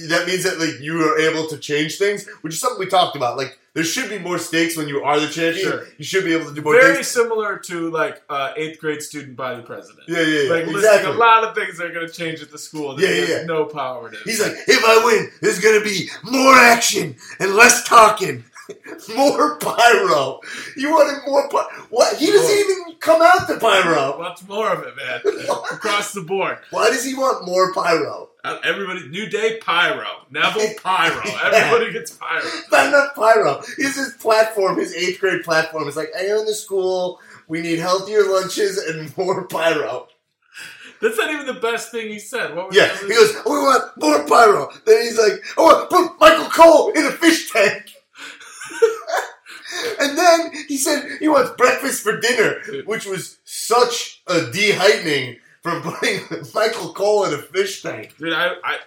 that means that like you are able to change things, which is something we talked about. Like there should be more stakes when you are the champion. Sure. You should be able to do more Very things. similar to like uh, eighth grade student body president. Yeah, yeah, yeah. Like listing exactly. a lot of things that are going to change at the school. That Yeah, yeah, yeah. No power to. He's like, if I win, there's gonna be more action and less talking. more pyro. You wanted more pyro. What? He doesn't even come out to pyro. What's more of it, man? Across the board. Why does he want more pyro? Uh, Everybody, New Day Pyro, Neville Pyro. Everybody gets Pyro. Not enough pyro. He's his platform, his eighth grade platform. It's like, I own the school. We need healthier lunches and more pyro. That's not even the best thing he said. What was Yeah, he goes, we want more pyro. Then he's like, I want to put Michael Cole in a fish tank. and then he said he wants breakfast for dinner, which was such a de-heightening from putting Michael Cole in a fish tank. Dude, I, I,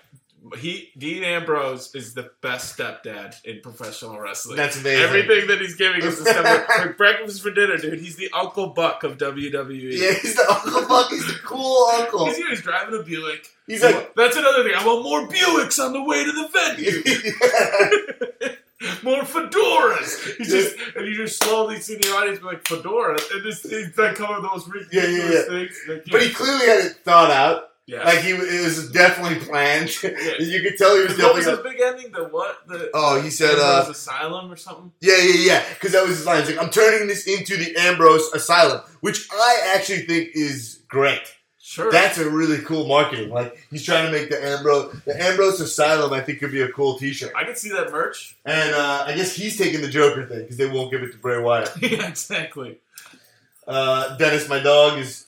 he, Dean Ambrose is the best stepdad in professional wrestling. That's amazing. Everything that he's giving is the stepdad. like breakfast for dinner, dude. He's the Uncle Buck of WWE. Yeah, he's the Uncle Buck. He's the cool uncle. He's, he's driving a Buick. He's like, That's another thing. I want more Buicks on the way to the venue. more fedoras. He's just and you just slowly see the audience be like fedora, and this like coming with those ridiculous Yeah, yeah, yeah. things. Like, but he clearly had it thought out. yeah. Like he, it was definitely planned. you could tell he was what was definitely. his big ending? The what? The Oh, he said, uh, Asylum or something. Yeah, yeah, yeah. Because that was his line. He's like, I'm turning this into the Ambrose Asylum, which I actually think is great. Sure. That's a really cool marketing. Like he's trying to make the Ambrose, the Ambrose Asylum. I think could be a cool T-shirt. I can see that merch. And uh, I guess he's taking the Joker thing because they won't give it to Bray Wyatt. yeah, exactly. Uh, Dennis, my dog, is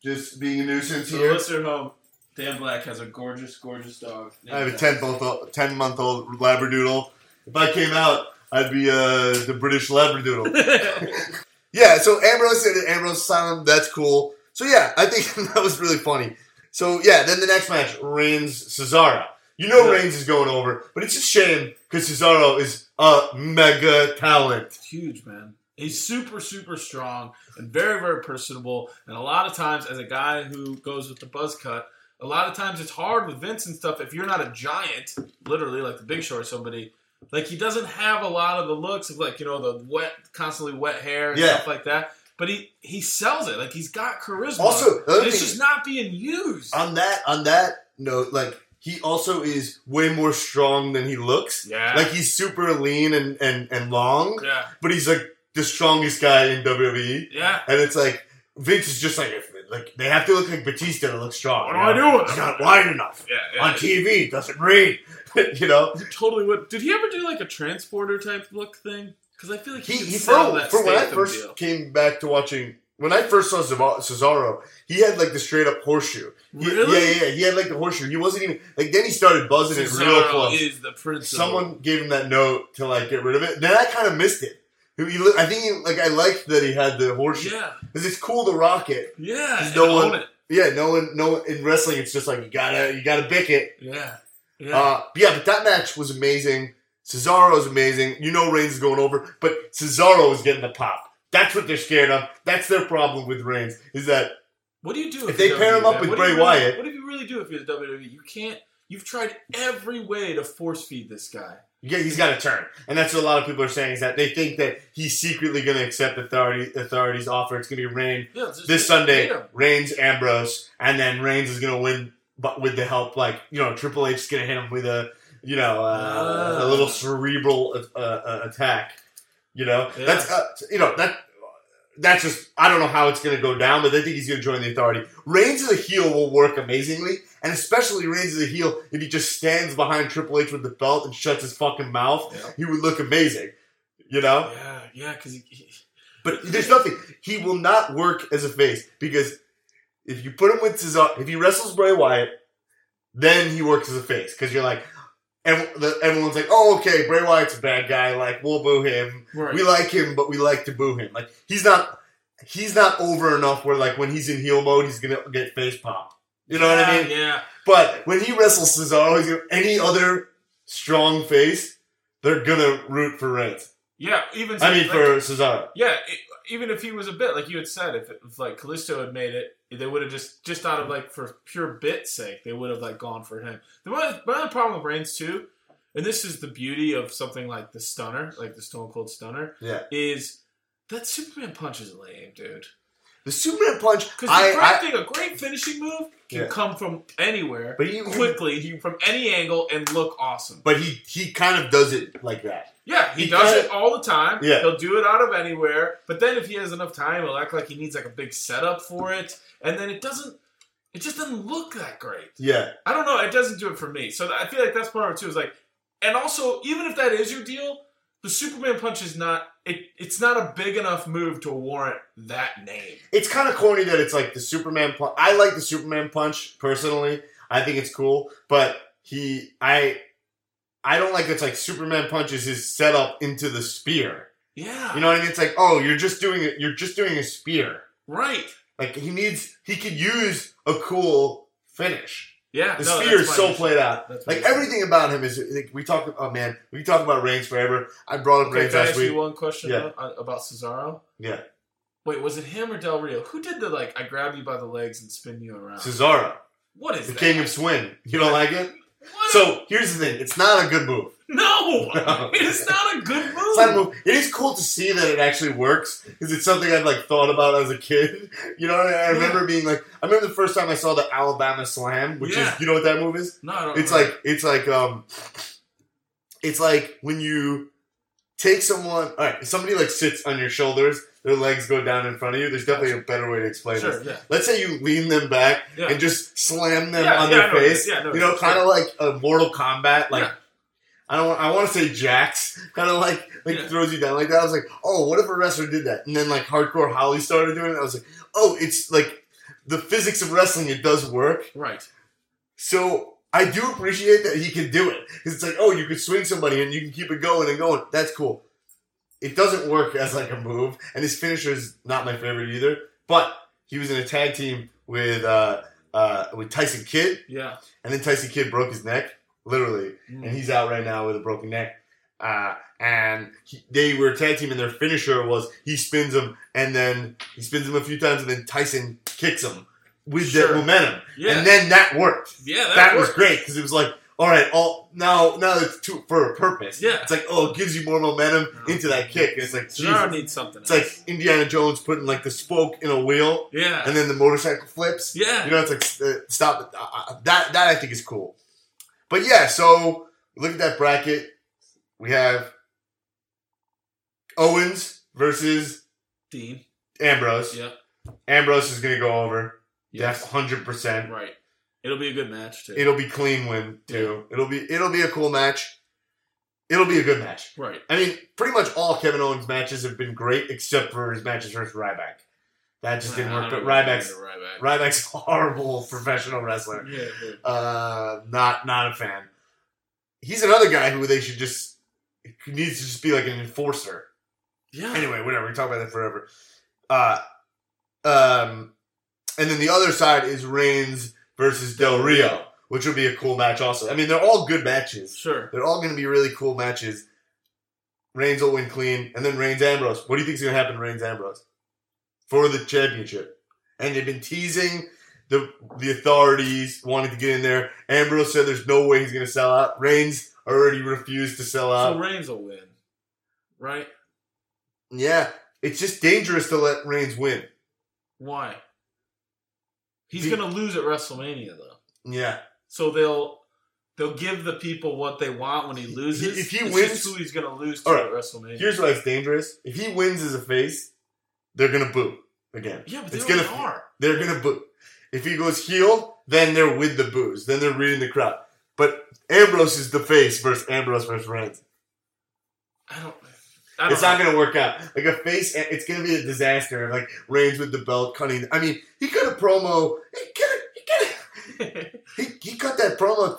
just being a nuisance So here. listener home, Dan Black has a gorgeous, gorgeous dog. I have a ten month old, ten month old Labradoodle. If I came out, I'd be uh, the British Labradoodle. Yeah, so Ambrose it, Ambrose Asylum, that's cool. So yeah, I think that was really funny. So yeah, then the next match, Reigns Cesaro. You know Yeah. Reigns is going over, but it's a shame because Cesaro is a mega talent. huge, man. He's super, super strong and very, very personable. And a lot of times, as a guy who goes with the buzz cut, a lot of times it's hard with Vince and stuff. If you're not a giant, literally like the Big Show or somebody, like he doesn't have a lot of the looks of like you know the wet, constantly wet hair and Yeah. stuff like that. But he he sells it. Like he's got charisma. Also, the other and it's just not being used. On that on that note, like he also is way more strong than he looks. yeah, Like he's super lean and, and, and long, yeah, but he's like the strongest guy in WWE. yeah. And it's like Vince is just like like they have to look like Batista to look strong. What you do I know? do with He's not wide enough. Yeah, yeah. On TV, doesn't read. you know? You totally would. Did he ever do like a transporter type look thing? Because I feel like he, He, he for, that for when I first deal. came back to watching when I first saw Cesaro- Cesaro, he had like the straight up horseshoe. He- Really? Yeah, yeah, yeah. He had like the horseshoe. He wasn't even like then he started buzzing it real close. is the. Someone gave him that note to like get rid of it. Then I kind of missed it He I think he, like I liked that he had the horseshoe Yeah, because it's cool to rock it. yeah. No one-. Yeah, no one, no one, in wrestling. It's just like you gotta, you gotta bick it. Yeah, yeah. Uh, yeah, but that match was amazing. Cesaro was amazing. You know Reigns is going over, but Cesaro is getting the pop. That's what they're scared of. That's their problem with Reigns is that what do you do if you're they pair him WWE, up with What Bray really- Wyatt- What do you really do if you're the WWE? You can't. You've tried every way to force feed this guy. yeah, he's got to turn, and that's what a lot of people are saying is that they think that he's secretly going to accept authority authority's offer. It's going to be Reigns Yeah, just- this Sunday. Reigns Ambrose, and then Reigns is going to win, but with the help like you know Triple H is going to hit him with a you know uh, a Ah. little cerebral uh, uh, attack. You know Yeah. that's uh, you know that. That's just I don't know how it's going to go down, but I think he's going to join the authority. Reigns as a heel will work amazingly, and especially Reigns as a heel if he just stands behind Triple H with the belt and shuts his fucking mouth, Yeah. he would look amazing. You know, Yeah, yeah, because he, he- but there's nothing. He will not work as a face because if you put him with Cesaro, if he wrestles Bray Wyatt, then he works as a face because you're like, everyone's like, oh, okay, Bray Wyatt's a bad guy. Like we'll boo him. right. We like him, but we like to boo him. Like he's not, he's not over enough where like when he's in heel mode, he's gonna get face pop. You know what I mean? Yeah, But when he wrestles Cesaro, he's gonna, any other strong face, they're gonna root for Reigns. yeah. Even I mean like- for Cesaro. Yeah, even if he was a bit like you had said, if, if like Kalisto had made it, they would have just just out of like for pure bit sake, they would have like gone for him. The one, my other problem with Reigns too, and this is the beauty of something like the Stunner, like the Stone Cold Stunner, Yeah. is that Superman punch is lame, dude. The Superman punch, Because I, I, thing, a great finishing move can Yeah. come from anywhere, but he, quickly, he, from any angle, and look awesome. but he, he kind of does it like that. Yeah, he, He does it all the time. Yeah. He'll do it out of anywhere. But then if he has enough time, he'll act like he needs like a big setup for it. And then it doesn't it just doesn't look that great. Yeah, I don't know, it doesn't do it for me. So I feel like that's part of it too, is like and also even if that is your deal, the Superman punch is not it it's not a big enough move to warrant that name. it's kind of corny that it's like the Superman punch. I like the Superman punch personally. I think it's cool, but he, I, I don't like it's like Superman punches his setup into the spear. Yeah. You know what I mean? It's like, oh, you're just doing it. You're just doing a spear. right. Like he needs, he could use a cool finish. Yeah. The no, spear is so played out. That's Like everything about him is like we talk. Oh man, we can talk about Reigns forever. I brought up Okay, Reigns can I last ask week. you one question Yeah. though, uh, about Cesaro? Yeah, Wait, was it him or Del Rio? Who did the like? I grab you by the legs and spin you around. Cesaro, what is the that? king of swing. You don't like it? What? So here's the thing: it's not a good move. no, No. it is not a good move. It's not a move. It is cool to see that it actually works because it's something I've like thought about as a kid. You know, I remember being like, I remember the first time I saw the Alabama Slam, which Yeah. is, you know what that move is? No, I don't It's know. like it's like um, it's like when you take someone. All right, somebody like sits on your shoulders, their legs go down in front of you. There's definitely a better way to explain sure, this. yeah, Let's say you lean them back yeah. and just slam them Yeah, on their I know what it face. I you know, kind of like a Mortal Kombat. Like. I don't. I want to say Jax, kind of like like Yeah. throws you down like that. I was like, oh, what if a wrestler did that? And then like Hardcore Holly started doing it. I was like, oh, it's like the physics of wrestling. It does work. right. So I do appreciate that he can do it. 'Cause it's like, oh, you could swing somebody and you can keep it going and going. That's cool. It doesn't work as like a move, and his finisher is not my favorite either. But he was in a tag team with uh, uh, with Tyson Kidd, Yeah, and then Tyson Kidd broke his neck, literally, Mm. and he's out right now with a broken neck. Uh, and he, they were a tag team, and their finisher was he spins him, and then he spins him a few times, and then Tyson kicks him with Sure. that momentum, yeah, and then that worked yeah. That, that was great because it was like, all right, all now now it's for a purpose. Yeah. it's like oh, it gives you more momentum Yeah. into that kick. And it's like Jesus. needs something. it's else. like Indiana Jones putting like the spoke in a wheel, yeah, and then the motorcycle flips. yeah. You know, it's like uh, stop. Uh, that that I think is cool. But yeah, so look at that bracket. We have Owens versus Dean. Ambrose. Yep. Ambrose is going to go over. Yes. hundred percent. Right. It'll be a good match too. It'll be clean win too. It'll be it'll be a cool match. It'll be a good match. right. I mean, pretty much all Kevin Owens matches have been great except for his matches versus Ryback. That just didn't work. But Ryback's Ryback. Ryback's horrible professional wrestler. Yeah, yeah. Uh, not not a fan. He's another guy who they should just needs to just be like an enforcer. Yeah. Anyway, whatever. We can talk about that forever. Uh, um, and then the other side is Reigns versus Del Rio, which would be a cool match. Also, I mean, they're all good matches. Sure. They're all going to be really cool matches. Reigns will win clean, and then Reigns Ambrose. What do you think is going to happen, to Reigns Ambrose, for the championship? And they've been teasing the the authorities wanting to get in there. Ambrose said there's no way he's going to sell out. Reigns already refused to sell out. So Reigns will win, right? Yeah, it's just dangerous to let Reigns win. Why? He's Be- gonna lose at WrestleMania though. Yeah, So they'll they'll give the people what they want when he loses. If he It's wins- who he's gonna lose to right. at WrestleMania. here's why it's dangerous. If he wins as a face, they're gonna boo again. yeah, but they it's gonna- are. They're gonna boo. If he goes heel, then they're with the boos. Then they're reading the crowd. But Ambrose is the face versus Ambrose versus Reigns. I don't. It's not gonna work out. Like a face, it's gonna be a disaster. Like Reigns with the belt cutting. I mean, he cut a promo. He cut. He cut. He, he cut that promo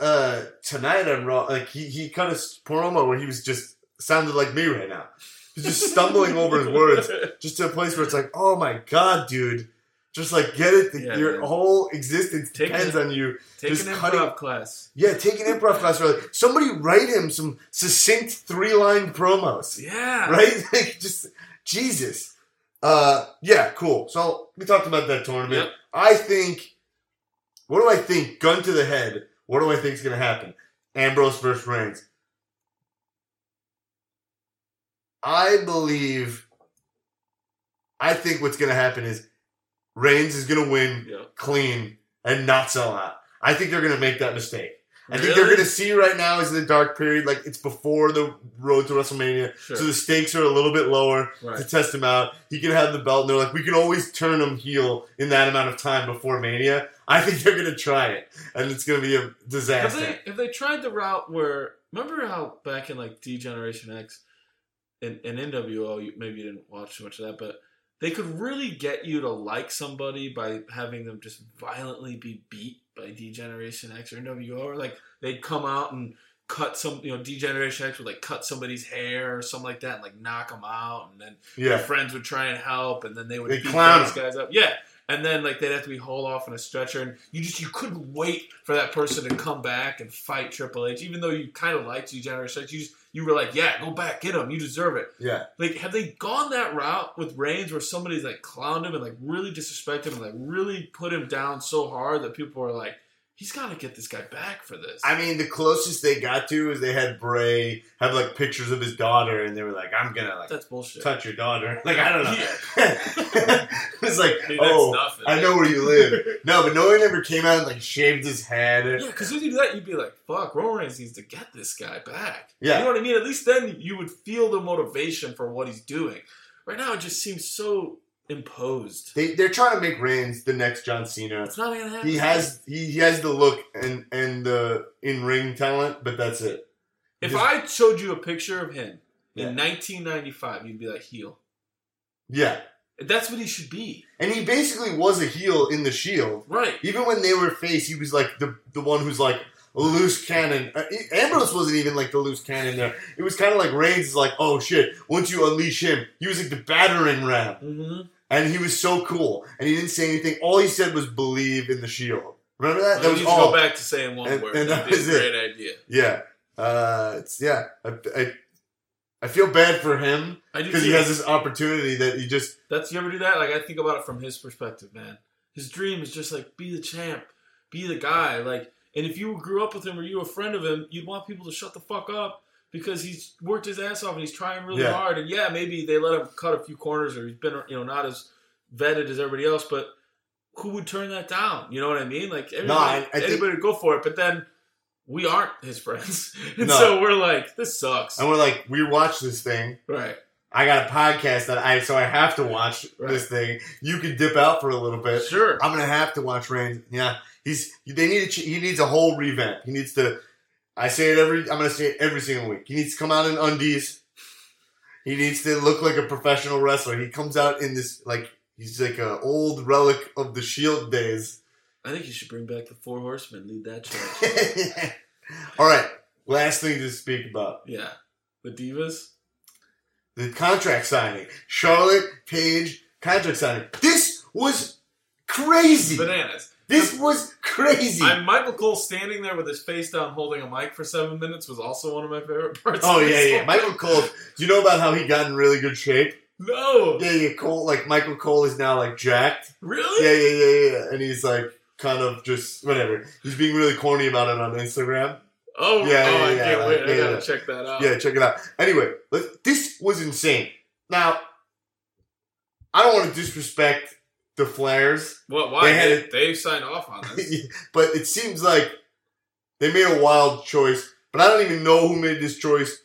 uh, tonight on Raw. Like he, he cut a promo where he was just sounded like me right now. He's just stumbling over his words, just to a place where it's like, oh my god, dude, just like get it. Yeah, Your man. whole existence Take depends on you. Take Just an improv cutting- class. Yeah, take an improv class. Really. Somebody write him some succinct three line promos, Yeah. right? Like just Jesus. Uh, yeah, cool. So we talked about that tournament. Yep. I think. What do I think? Gun to the head. What do I think is going to happen? Ambrose versus Reigns. I believe. I think what's going to happen is Reigns is going to win clean and not sell out. I think they're going to make that mistake. I think they're going to see right now is the dark period, like it's before the road to WrestleMania, Sure. so the stakes are a little bit lower to test him out. He can have the belt, and they're like, we can always turn him heel in that amount of time before Mania. I think they're going to try it, and it's going to be a Have disaster. they have they tried the route where remember how back in like D Generation X and, and NWO you, maybe you didn't watch too much of that, but they could really get you to like somebody by having them just violently be beat by D Generation X or NWO, or like they'd come out and cut some you know D Generation X would like cut somebody's hair or something like that and like knock them out, and then their yeah, friends would try and help, and then they would They beat clown those guys up. Yeah, and then like they'd have to be hauled off in a stretcher, and you just you couldn't wait for that person to come back and fight Triple H, even though you kind of liked Generation X. You just you were like, yeah, go back, get him, you deserve it. yeah. Like, have they gone that route with Reigns, where somebody's like clowned him and like really disrespect him and like really put him down so hard that people are like, he's got to get this guy back for this. I mean, the closest they got to is they had Bray have like pictures of his daughter, and they were like, "I'm gonna like That's bullshit. touch your daughter." Like I don't know. Yeah. it's like, Dude, oh, nothing. I know where you live. No, but no one ever came out and like shaved his head. Yeah, because if you do that, you'd be like, "Fuck, Roman Reigns needs to get this guy back." Yeah. you know what I mean. At least then you would feel the motivation for what he's doing. Right now, it just seems so imposed. They they're trying to make Reigns the next John Cena. It's not gonna happen. He has he, he has the look and and the in ring talent, but that's it. If Just- I showed you a picture of him Yeah. in 1995, you'd be like, "Heel." Yeah, That's what he should be, and he basically was a heel in the Shield. right? Even when they were face, he was like the the one who's like loose cannon. Uh, Ambrose wasn't even like the loose cannon there. It was kind of like Reigns is like, oh shit, once you unleash him, he was like the battering ram. Mm-hmm. And he was so cool. And he didn't say anything. All he said was believe in the Shield. Remember that? Well, that you was need all. go back to saying one And- word. and That'd that be a was it. great idea. Yeah. Uh, it's yeah. I, I, I feel bad for him I do because he has this opportunity that he just That's you ever do that? Like I think about it from his perspective, man. His dream is just like be the champ, be the guy. Like, and if you grew up with him or you were a friend of him, you'd want people to shut the fuck up because he's worked his ass off and he's trying really Yeah. hard. And yeah, maybe they let him cut a few corners or he's been you know not as vetted as everybody else, but who would turn that down? You know what I mean? Like everybody, I- I think- anybody would go for it, but then we aren't his friends, and No. so we're like, this sucks, and we're like, we watch this thing. right? I got a podcast that I so I have to watch Right. this thing. You can dip out for a little bit. Sure. I'm gonna have to watch Reigns. Yeah, he's they need a, he needs a whole revamp. He needs to. I say it every. I'm gonna say it every single week. He needs to come out in undies. He needs to look like a professional wrestler. He comes out in this like he's like a old relic of the Shield days. I think you should bring back the Four Horsemen, lead that charge. All right, last thing to speak about. yeah, the divas. the contract signing. Charlotte Paige contract signing. This was crazy. Bananas. This was crazy. I'm Michael Cole standing there with his face down holding a mic for seven minutes was also one of my favorite parts. oh of yeah, this yeah. whole- Michael Cole. Do you know about how he got in really good shape? No. Yeah, yeah. Cole, like Michael Cole, is now like jacked. Really? Yeah, yeah, yeah, yeah. And he's like kind of just whatever. He's being really corny about it on Instagram. Oh, Yeah, oh, yeah, I yeah, can't like, wait. yeah, I gotta yeah. check that out. Yeah, check it out. Anyway, this was insane. Now, I don't want to disrespect the Flairs, Well, why? They had They, it- they signed off on this. but it seems like they made a wild choice. But I don't even know who made this choice.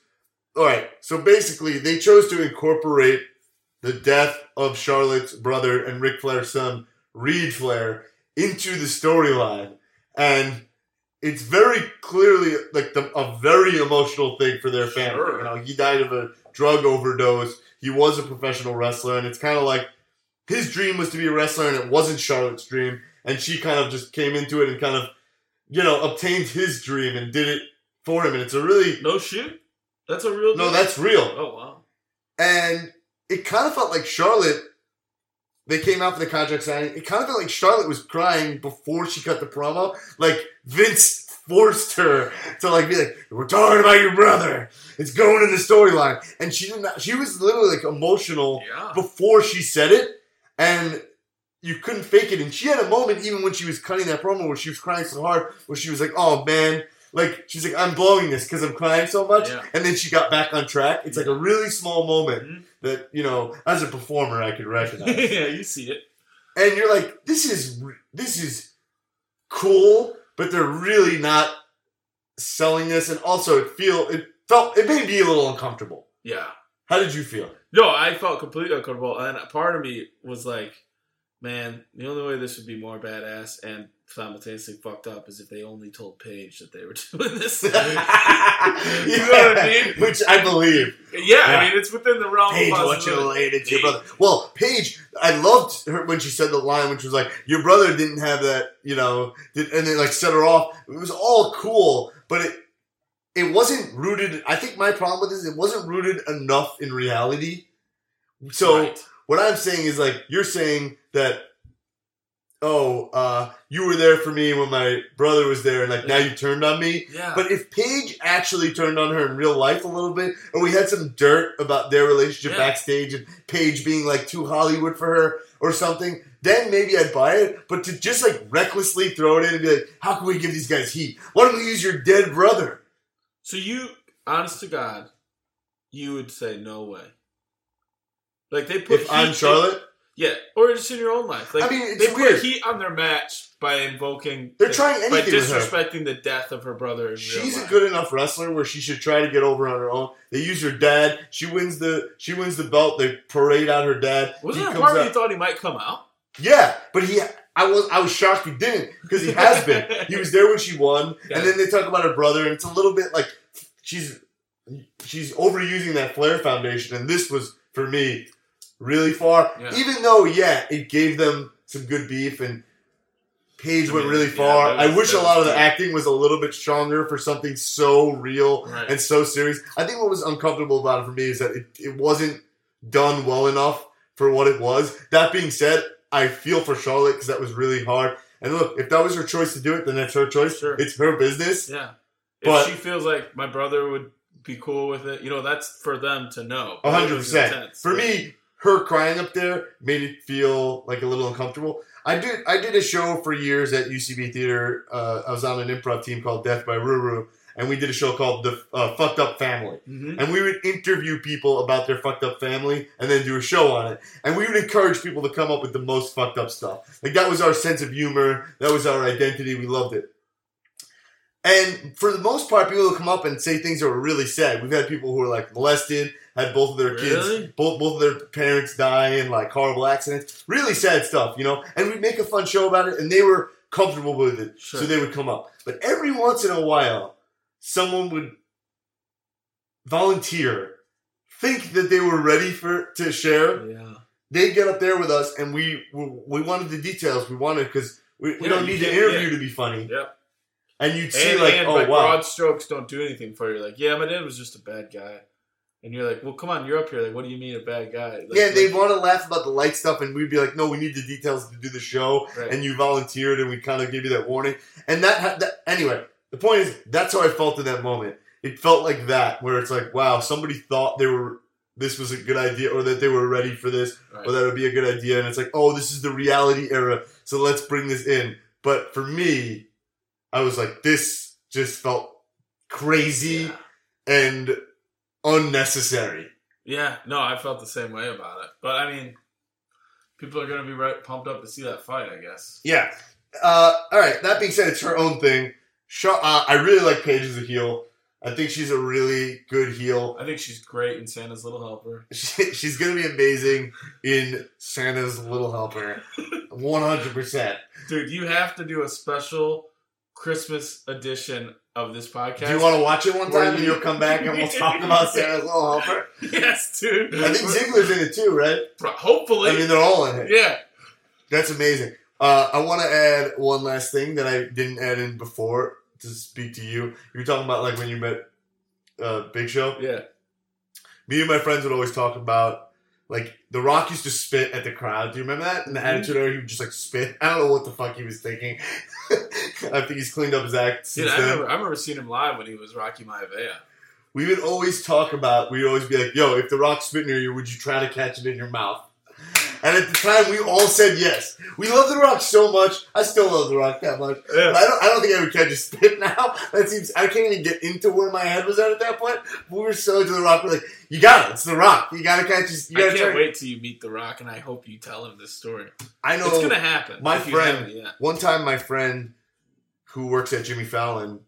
All right, so basically, they chose to incorporate the death of Charlotte's brother and Ric Flair's son, Reid Flair, into the storyline, and it's very clearly like the, a very emotional thing for their family. Sure. You know, he died of a drug overdose. He was a professional wrestler, and it's kind of like his dream was to be a wrestler, and it wasn't Charlotte's dream, and she kind of just came into it and kind of, you know, obtained his dream and did it for him, and it's a really No shit. That's a real. no, that's real. Oh wow. And it kind of felt like Charlotte. They came out for the contract signing. It kind of felt like Charlotte was crying before she cut the promo. Like Vince forced her to like be like, "We're talking about your brother. It's going in the storyline." And she did not. She was literally like emotional Yeah. before she said it, and you couldn't fake it. And she had a moment even when she was cutting that promo where she was crying so hard, where she was like, "Oh man." Like she's like, I'm blowing this because I'm crying so much, Yeah. and then she got back on track. It's like a really small moment, Mhm. that you know as a performer I could recognize. yeah, you see it. and you're like, this is this is cool, but they're really not selling this. And also, it feel it felt it made me a little uncomfortable. Yeah. How did you feel? No, I felt completely uncomfortable, and part of me was like, "Man, the only way this would be more badass and simultaneously fucked up is if they only told Paige that they were doing this." you know what I mean? Which I believe. yeah, Yeah. I mean, it's within the realm Paige of wants you possibility. to your brother. Well, Paige, I loved her when she said the line, which was like, "Your brother didn't have that," you know, and then like set her off. It was all cool, but it it wasn't rooted. I think my problem with this, it wasn't rooted enough in reality. So Right. what I'm saying is like you're saying that. Oh, uh, you were there for me when my brother was there, and like now you turned on me. yeah, But if Paige actually turned on her in real life a little bit, or we had some dirt about their relationship Yeah. backstage and Paige being like too Hollywood for her or something, then maybe I'd buy it. But to just like recklessly throw it in and be like, how can we give these guys heat? Why don't we use your dead brother? So you, honest to God, you would say no way. Like they put If I'm heat- Charlotte, yeah, or just in your own life. Like I mean, it's they weird. put heat on their match by invoking. They're trying by anything her. disrespecting the death of her brother. She's a good enough wrestler where she should try to get over on her own. They use her dad. She wins the she wins the belt. They parade out her dad. Wasn't He there a part where you thought he might come out? Yeah, but he, I was, I was shocked he didn't because he has been. he was there when she won, Yeah. and then they talk about her brother, and it's a little bit like she's, she's overusing that Flair Foundation, and this was for me really far. Yeah. Even though, yeah, it gave them some good beef, and Paige I went really far. that was- I wish a lot of the acting was a little bit stronger for something so real Right. and so serious. I think what was uncomfortable about it for me is that it, it wasn't done well enough for what it was. That being said, I feel for Charlotte because that was really hard. And look, if that was her choice to do it, then that's her choice. Sure. It's her business. Yeah. But- if she feels like my brother would be cool with it, you know, that's for them to know. A hundred It was percent. intense. For me, her crying up there made it feel like a little uncomfortable. I did I did a show for years at UCB Theater. Uh, I was on an improv team called Death by Ruru, and we did a show called The uh, Fucked Up Family. Mhm. and we would interview people about their fucked up family and then do a show on it. And we would encourage people to come up with the most fucked up stuff. Like that was our sense of humor, that was our identity. We loved it. And for the most part, people would come up and say things that were really sad. We've had people who were like molested, had both of their Really? kids, both both of their parents die in like horrible accidents. Really sad stuff, you know. And we'd make a fun show about it, and they were comfortable with it, Sure. so they would come up. But every once in a while, someone would volunteer, think that they were ready for to share. Yeah. They'd get up there with us, and we we, we wanted the details. We wanted because we, we Yeah, don't need the interview yeah. to be funny. Yep. And you'd see And, like, and oh like wow, broad strokes don't do anything for you. Like, yeah, my dad was just a bad guy. And you're like, well, come on, you're up here. Like, what do you mean a bad guy? Like, yeah, they want to laugh about the light stuff, and we'd be like, "No, we need the details to do the show." Right. And you volunteered, and we kind of gave you that warning. And that, ha- that, anyway, the point is, that's how I felt in that moment. It felt like that, where it's like, wow, somebody thought they were this was a good idea, or that they were ready for this, Right. or that would be a good idea. And it's like, oh, this is the reality era, so let's bring this in. But for me, I was like, this just felt crazy Yeah. and unnecessary. Yeah, no, I felt the same way about it. But I mean, people are gonna be right pumped up to see that fight. I guess. Yeah. Uh, all right. That being said, it's her own thing. Uh, I really like Paige as a heel. I think she's a really good heel. I think she's great in Santa's Little Helper. She, she's gonna be amazing in Santa's Little Helper. One hundred percent. Dude, you have to do a special Christmas edition of this podcast. Do you want to watch it one time and you- you'll come back and we'll talk about Santa's Little Helper? yes, dude. I think Ziggler's in it too, right? Hopefully. I mean, they're all in it. yeah. That's amazing. Uh, I want to add one last thing that I didn't add in before to speak to you. You were talking about like when you met uh, Big Show. Yeah. Me and my friends would always talk about like The Rock used to spit at the crowd. Do you remember that? In the Mhm. Attitude Era, he would just like spit. I don't know what the fuck he was thinking. I think he's cleaned up his act Dude, since I then. remember, I remember seeing him live when he was Rocky Maivia. We would always talk about. We'd always be like, "Yo, if The Rock spit near you, would you try to catch it in your mouth?" And at the time, we all said yes. We love The Rock so much. I still love The Rock that much. But Yeah. I don't, I don't think I would catch a spit now. That seems I can't even get into where my head was at at that point. We were so into the Rock. We're like, you got it. It's the Rock. You got to catch. His, you I got to can't try. wait till you meet The Rock, and I hope you tell him this story. I know. It's gonna happen. my friend- haven't. One time, my friend who works at Jimmy Fallon,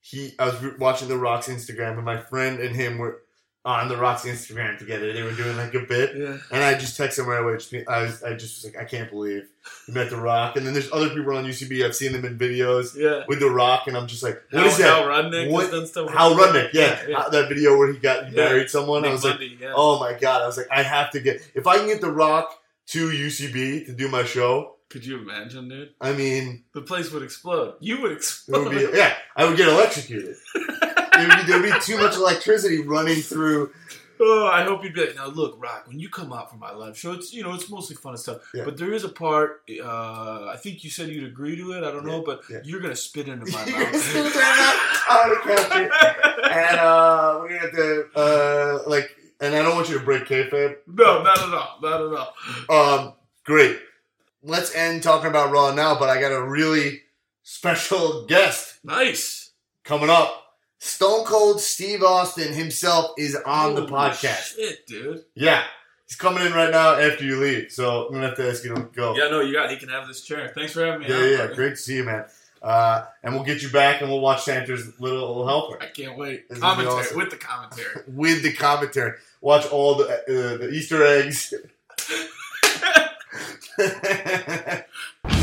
he I was watching The Rock's Instagram, and my friend and him were on The Rock's Instagram together. They were doing like a bit, Yeah. and I just texted him right away. Just, I was, I just was like, I can't believe you met The Rock. And then there's other people on UCB. I've seen them in videos Yeah. with The Rock, and I'm just like, what Hal, is that? Hal Rudnick What- has done stuff. Hal. Rudnick, yeah, yeah. Uh, that video where he got he Yeah. married someone. I Nick was like, Bundy, yeah. oh my god! I was like, I have to get if I can get The Rock to UCB to do my show. Could you imagine, dude? I mean, The place would explode. You would explode. would be yeah, I would get electrocuted. Would be, there'd be too much electricity running through. Oh, I hope you'd be like, now look, Rock, when you come out for my live show, it's you know, it's mostly fun and stuff. Yeah. But there is a part, uh, I think you said you'd agree to it, I don't know, but yeah. you're gonna spit into my You're spit mouth. that out. I'm gonna catch it, and uh, we're gonna have to uh, like, and I don't want you to break kayfabe. no, not at all. Not at all. Um, great. Let's end talking about Raw now, but I got a really special guest Nice. coming up. Stone Cold Steve Austin himself is on the podcast. Shit, dude. Yeah, he's coming in right now after you leave, so I'm gonna have to ask you to go. Yeah, no, you got. He can have this chair. Thanks for having me. yeah, on, yeah, buddy. Great to see you, man. Uh, and we'll get you back, and we'll watch Santa's Little Helper I can't wait. This is gonna be Commentary awesome. with the commentary. with the commentary. Watch all the uh, the Easter eggs.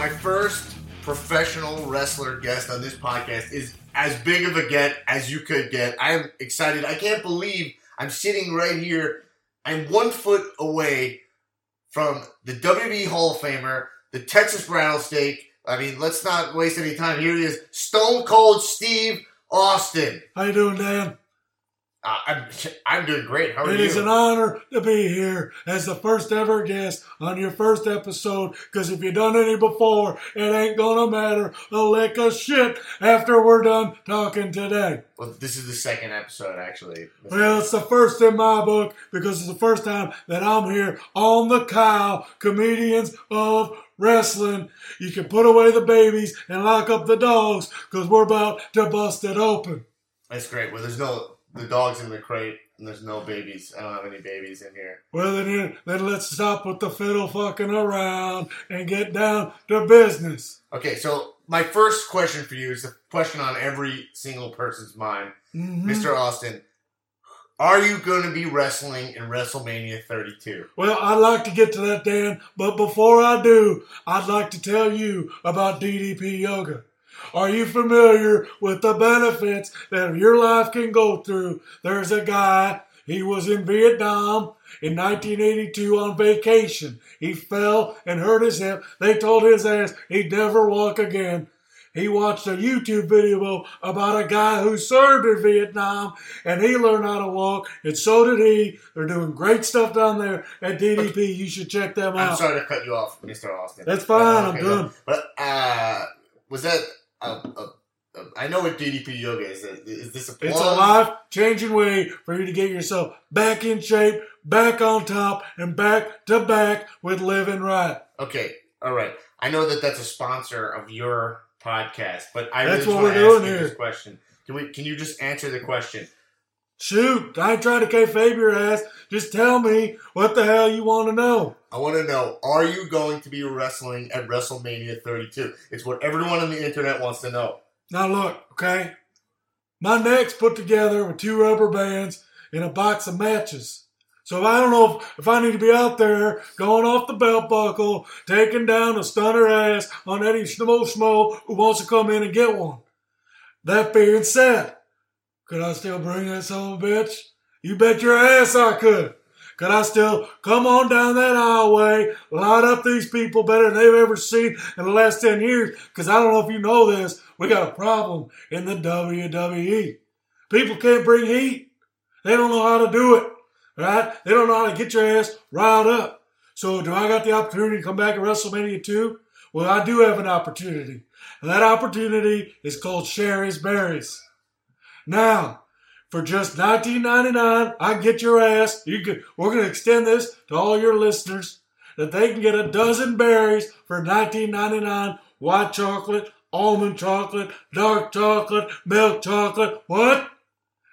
my first professional wrestler guest on this podcast is as big of a get as you could get. I am excited. I can't believe I'm sitting right here. I'm one foot away from the WWE Hall of Famer, the Texas Rattlesnake. I mean, let's not waste any time. Here he is, Stone Cold Steve Austin. How you doing, Dan? Uh, I'm I'm doing great. How are It you? is an honor to be here as the first ever guest on your first episode. Because if you've done any before, it ain't gonna matter a lick of shit after we're done talking today. well, this is the second episode, actually. Well, it's the first in my book because it's the first time that I'm here on the cow, comedians of wrestling. You can put away the babies and lock up the dogs because we're about to bust it open. That's great. Well, there's no the dogs in the crate, and there's no babies. I don't have any babies in here. Well, then, then let's stop with the fiddle fucking around and get down to business. Okay, so my first question for you is the question on every single person's mind, Mhm. Mr. Austin. Are you going to be wrestling in WrestleMania 32? Well, I'd like to get to that, Dan, but before I do, I'd like to tell you about DDP Yoga. Are you familiar with the benefits that your life can go through? There's a guy, he was in Vietnam in 1982 on vacation. He fell and hurt his hip. They told his ass he'd never walk again. he watched a YouTube video about a guy who served in Vietnam and he learned how to walk, and so did he. They're doing great stuff down there at DDP. You should check them out. I'm sorry to cut you off, Mr. Austin. That's fine, I'm done. But uh, was that? A, a, a, I know what DDP yoga is. Is this a plug? It's a life changing way for you to get yourself back in shape, back on top, and back to back with living right. Okay, all right. I know that that's a sponsor of your podcast, but I That's really what want to ask doing you here. this question. Can we? Can you just answer the question? Shoot, I ain't trying to kayfabe your ass. Just tell me what the hell you want to know. I want to know: Are you going to be wrestling at WrestleMania 32? It's what everyone on the internet wants to know. Now look, okay? My neck's put together with two rubber bands and a box of matches. So if I don't know if, if I need to be out there going off the belt buckle, taking down a stunner ass on any schmo schmo who wants to come in and get one. That being said, could I still bring that son of a bitch? You bet your ass I could. Could I still come on down that highway, light up these people better than they've ever seen in the last 10 years? Because I don't know if you know this, we got a problem in the WWE. People can't bring heat. They don't know how to do it, right? They don't know how to get your ass riled up. So do I got the opportunity to come back at WrestleMania 2? Well, I do have an opportunity. And that opportunity is called Shari's Berries. Now, for just $19.99, I get your ass. You can, we're going to extend this to all your listeners that they can get a dozen berries for $19.99. White chocolate, almond chocolate, dark chocolate, milk chocolate. What?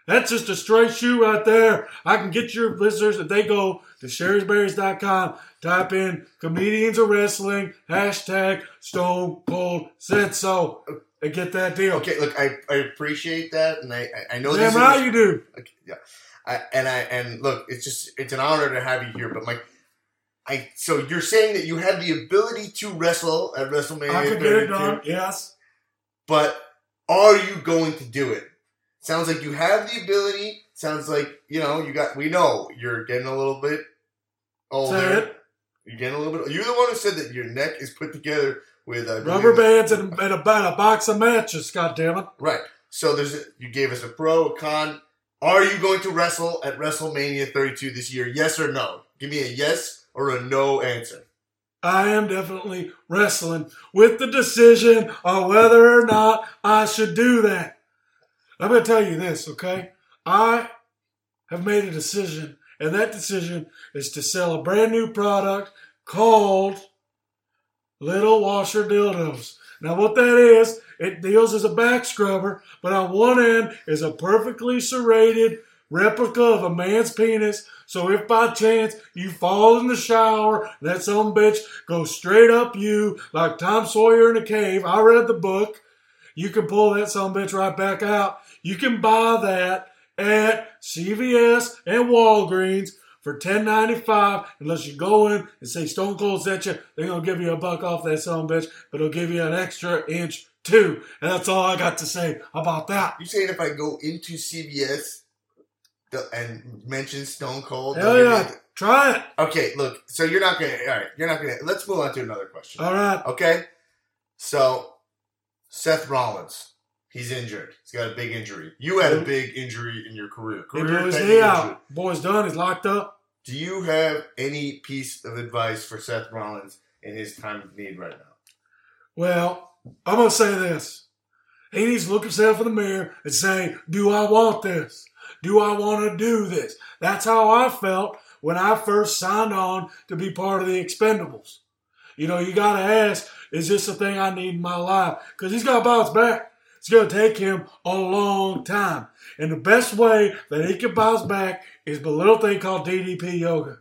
That's just a straight shoe right there. I can get your listeners if they go to sharisberries.com, type in comedians of wrestling, hashtag stone cold said so, and get that deal. Okay, look, I, I appreciate that, and I I- know Damn right you do. Okay, yeah. I, and I and look, it's just it's an honor to have you here. But Mike, I so you're saying that you have the ability to wrestle at WrestleMania I could get it 32, done. Yes. but are you going to do it? Sounds like you have the ability. Sounds like you know you got. We know you're getting a little bit older. You're getting a little bit. You're the one who said that your neck is put together with uh, Rubber bands and, and, a, and a box of matches, goddammit. Right. So there's a, you gave us a pro, a con. Are you going to wrestle at WrestleMania 32 this year? Yes or no? Give me a yes or a no answer. I am definitely wrestling with the decision on whether or not I should do that. I'm going to tell you this, okay? I have made a decision, and that decision is to sell a brand new product called Little Washer Dildos. Now, what that is, it deals as a back scrubber, but on one end is a perfectly serrated replica of a man's penis. So if by chance you fall in the shower, that some bitch goes straight up you like Tom Sawyer in a cave. I read the book. You can pull that some bitch right back out. You can buy that at CVS and Walgreens for ten ninety five. Unless you go in and say Stone Cold sent you, they're gonna give you a buck off that some bitch, but they'll give you an extra inch too. And that's all I got to say about that. You saying if I go into CBS the- and mention Stone Cold? Hell yeah, try it. Okay, look. So you're not gonna. All right, you're not gonna. Let's move on to another question. All right. Okay. So Seth Rollins, he's injured. He's got a big injury. You had a big injury in your career. Career blew his pending injury. out. Boy's done. He's locked up. Do you have any piece of advice for Seth Rollins in his time of need right now? Well, I'm gonna say this. He needs to look himself in the mirror and say, "Do I want this? Do I want to do this?" That's how I felt when I first signed on to be part of the Expendables. You know, you gotta ask, "Is this the thing I need in my life?" Because he's got to bounce back. It's gonna take him a long time, and the best way that he can bounce back is the little thing called DDP yoga.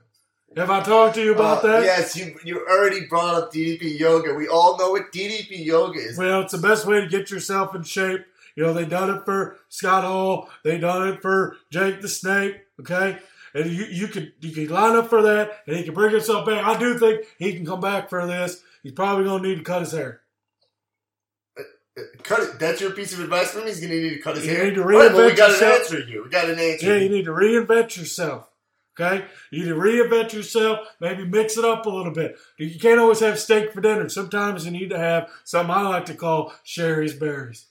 Have I talked to you about Uh, that? Yes, you you already brought up DDP yoga. We all know what DDP yoga is. Well, it's the best way to get yourself in shape. You know, they done it for Scott Hall. They done it for Jake the Snake. Okay, and you you could you could line up for that, and he can bring himself back. I do think he can come back for this. He's probably gonna need to cut his hair. Cut it. That's your piece of advice for him. He's going to need to cut his You hair. need to All right, well, we reinvent got yourself. an answer here. We got an answer. Yeah, you need to reinvent yourself. Okay? You need to reinvent yourself, maybe mix it up a little bit. You can't always have steak for dinner. Sometimes you need to have something I like to call Shari's Berries.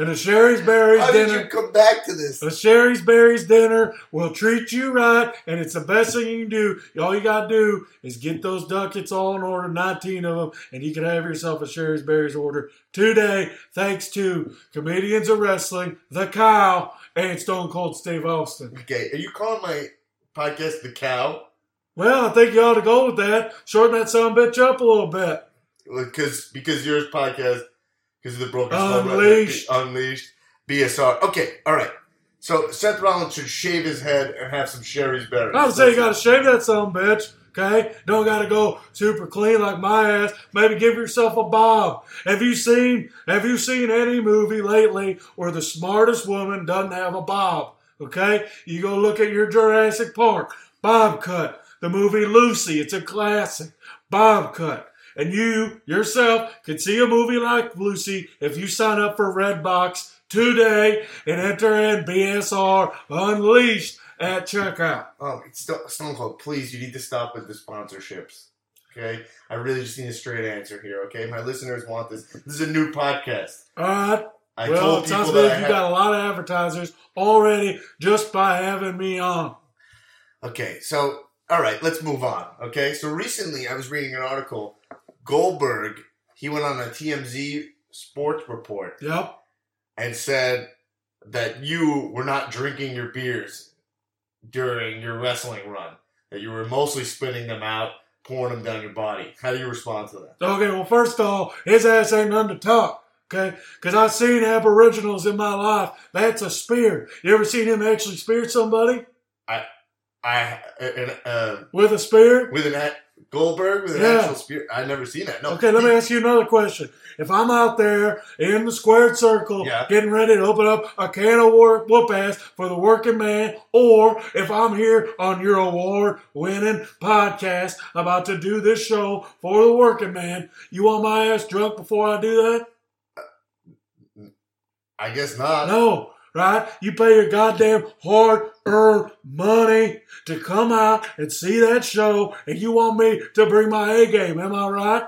And a Shari's Berries How did dinner. you come back to this? A Shari's Berries dinner will treat you right, and it's the best thing you can do. All you gotta do is get those ducats all in order, 19 of them, and you can have yourself a Shari's Berries order today, thanks to Comedians of Wrestling, The Cow, and Stone Cold Steve Austin. Okay, are you calling my podcast the cow? Well, I think you ought to go with that. Shorten that son bitch up a little bit. Because because yours podcast because of the broken Unleashed. Unleashed BSR. Okay, all right. So Seth Rollins should shave his head and have some Shari's berries. I would say you gotta shave that son bitch. Okay, don't gotta go super clean like my ass. Maybe give yourself a bob. Have you seen Have you seen any movie lately where the smartest woman doesn't have a bob? Okay, you go look at your Jurassic Park bob cut. The movie Lucy, it's a classic bob cut. And you yourself can see a movie like Lucy if you sign up for Redbox today and enter in BSR Unleashed at checkout. Oh, it's Sto- Stone Cold, please, you need to stop with the sponsorships. Okay? I really just need a straight answer here, okay? My listeners want this. This is a new podcast. All right. I well, told it sounds people like that I you had- got a lot of advertisers already just by having me on. Okay, so, all right, let's move on, okay? So recently I was reading an article. Goldberg, he went on a TMZ sports report Yep. and said that you were not drinking your beers during your wrestling run, that you were mostly spitting them out, pouring them down your body. How do you respond to that? Okay, well, first of all, his ass ain't none to talk. Okay, because I've seen aboriginals in my life. That's a spear. You ever seen him actually spear somebody I uh, uh, with a spear? with an Goldberg with an Yeah. actual spear. I've never seen that. No. Okay, let me ask you another question. If I'm out there in the squared circle Yeah. getting ready to open up a can of war- whoop ass for the working man, or if I'm here on your award winning podcast about to do this show for the working man, you want my ass drunk before I do that? I guess not. No, right? You pay your goddamn hard earned money to come out and see that show, and you want me to bring my A game, am I right?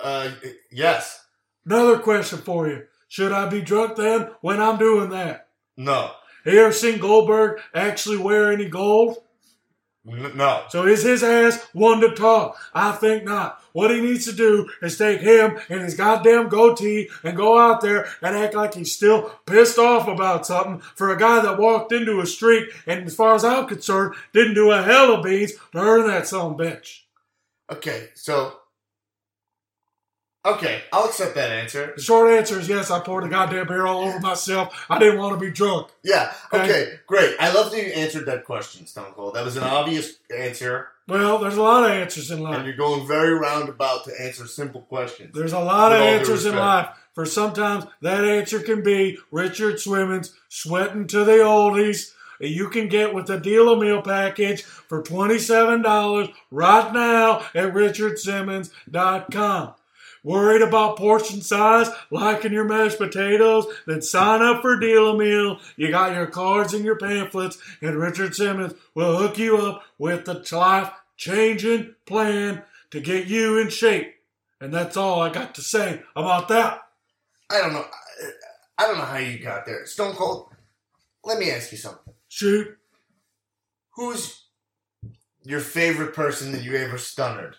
Uh, yes. Another question for you. Should I be drunk then when I'm doing that? No. Have you ever seen Goldberg actually wear any gold? No. So is his ass one to talk? I think not. What he needs to do is take him and his goddamn goatee and go out there and act like he's still pissed off about something for a guy that walked into a streak and, as far as I'm concerned, didn't do a hell of beans to earn that son bitch. Okay, so. Okay, I'll accept that answer. The short answer is yes, I poured a goddamn beer all over myself. I didn't want to be drunk. Yeah, okay, Okay. great. I love that you answered that question, Stone Cold. That was an obvious answer, Well, there's a lot of answers in life. and you're going very roundabout to answer simple questions. There's a lot of With all due answers in life. For sometimes that answer can be Richard Swimmons sweating to the oldies. You can get with the deal a meal package for $27 right now at richardsimmons.com. Worried about portion size, liking your mashed potatoes? Then sign up for Deal a Meal. You got your cards and your pamphlets, and Richard Simmons will hook you up with the life changing plan to get you in shape. And that's all I got to say about that. I don't know. I, I don't know how you got there. Stone Cold, let me ask you something. Shoot. Who's your favorite person that you ever stunnered?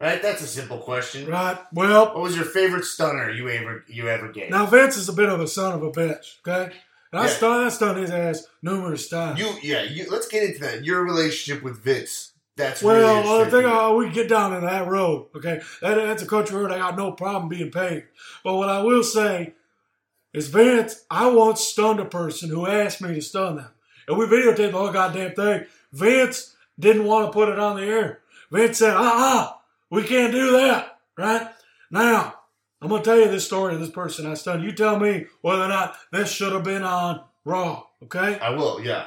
Right? That's a simple question. Right. Well, What was your favorite stunner you ever you ever gave? now Vince is a bit of a son of a bitch, okay? And I, Yeah. stun, I stunned his ass numerous times. You yeah, you let's get into that. Your relationship with Vince. That's well, really I interesting think we get down in that road, okay? That, that's a country road I got no problem being paid. But what I will say is, Vince, I once stunned a person who asked me to stun them. And we videotaped the whole goddamn thing. Vince didn't want to put it on the air. Vince said, uh-uh, we can't do that, right? Now, I'm going to tell you this story of this person I stunned. You tell me whether or not this should have been on Raw, okay? I will, yeah.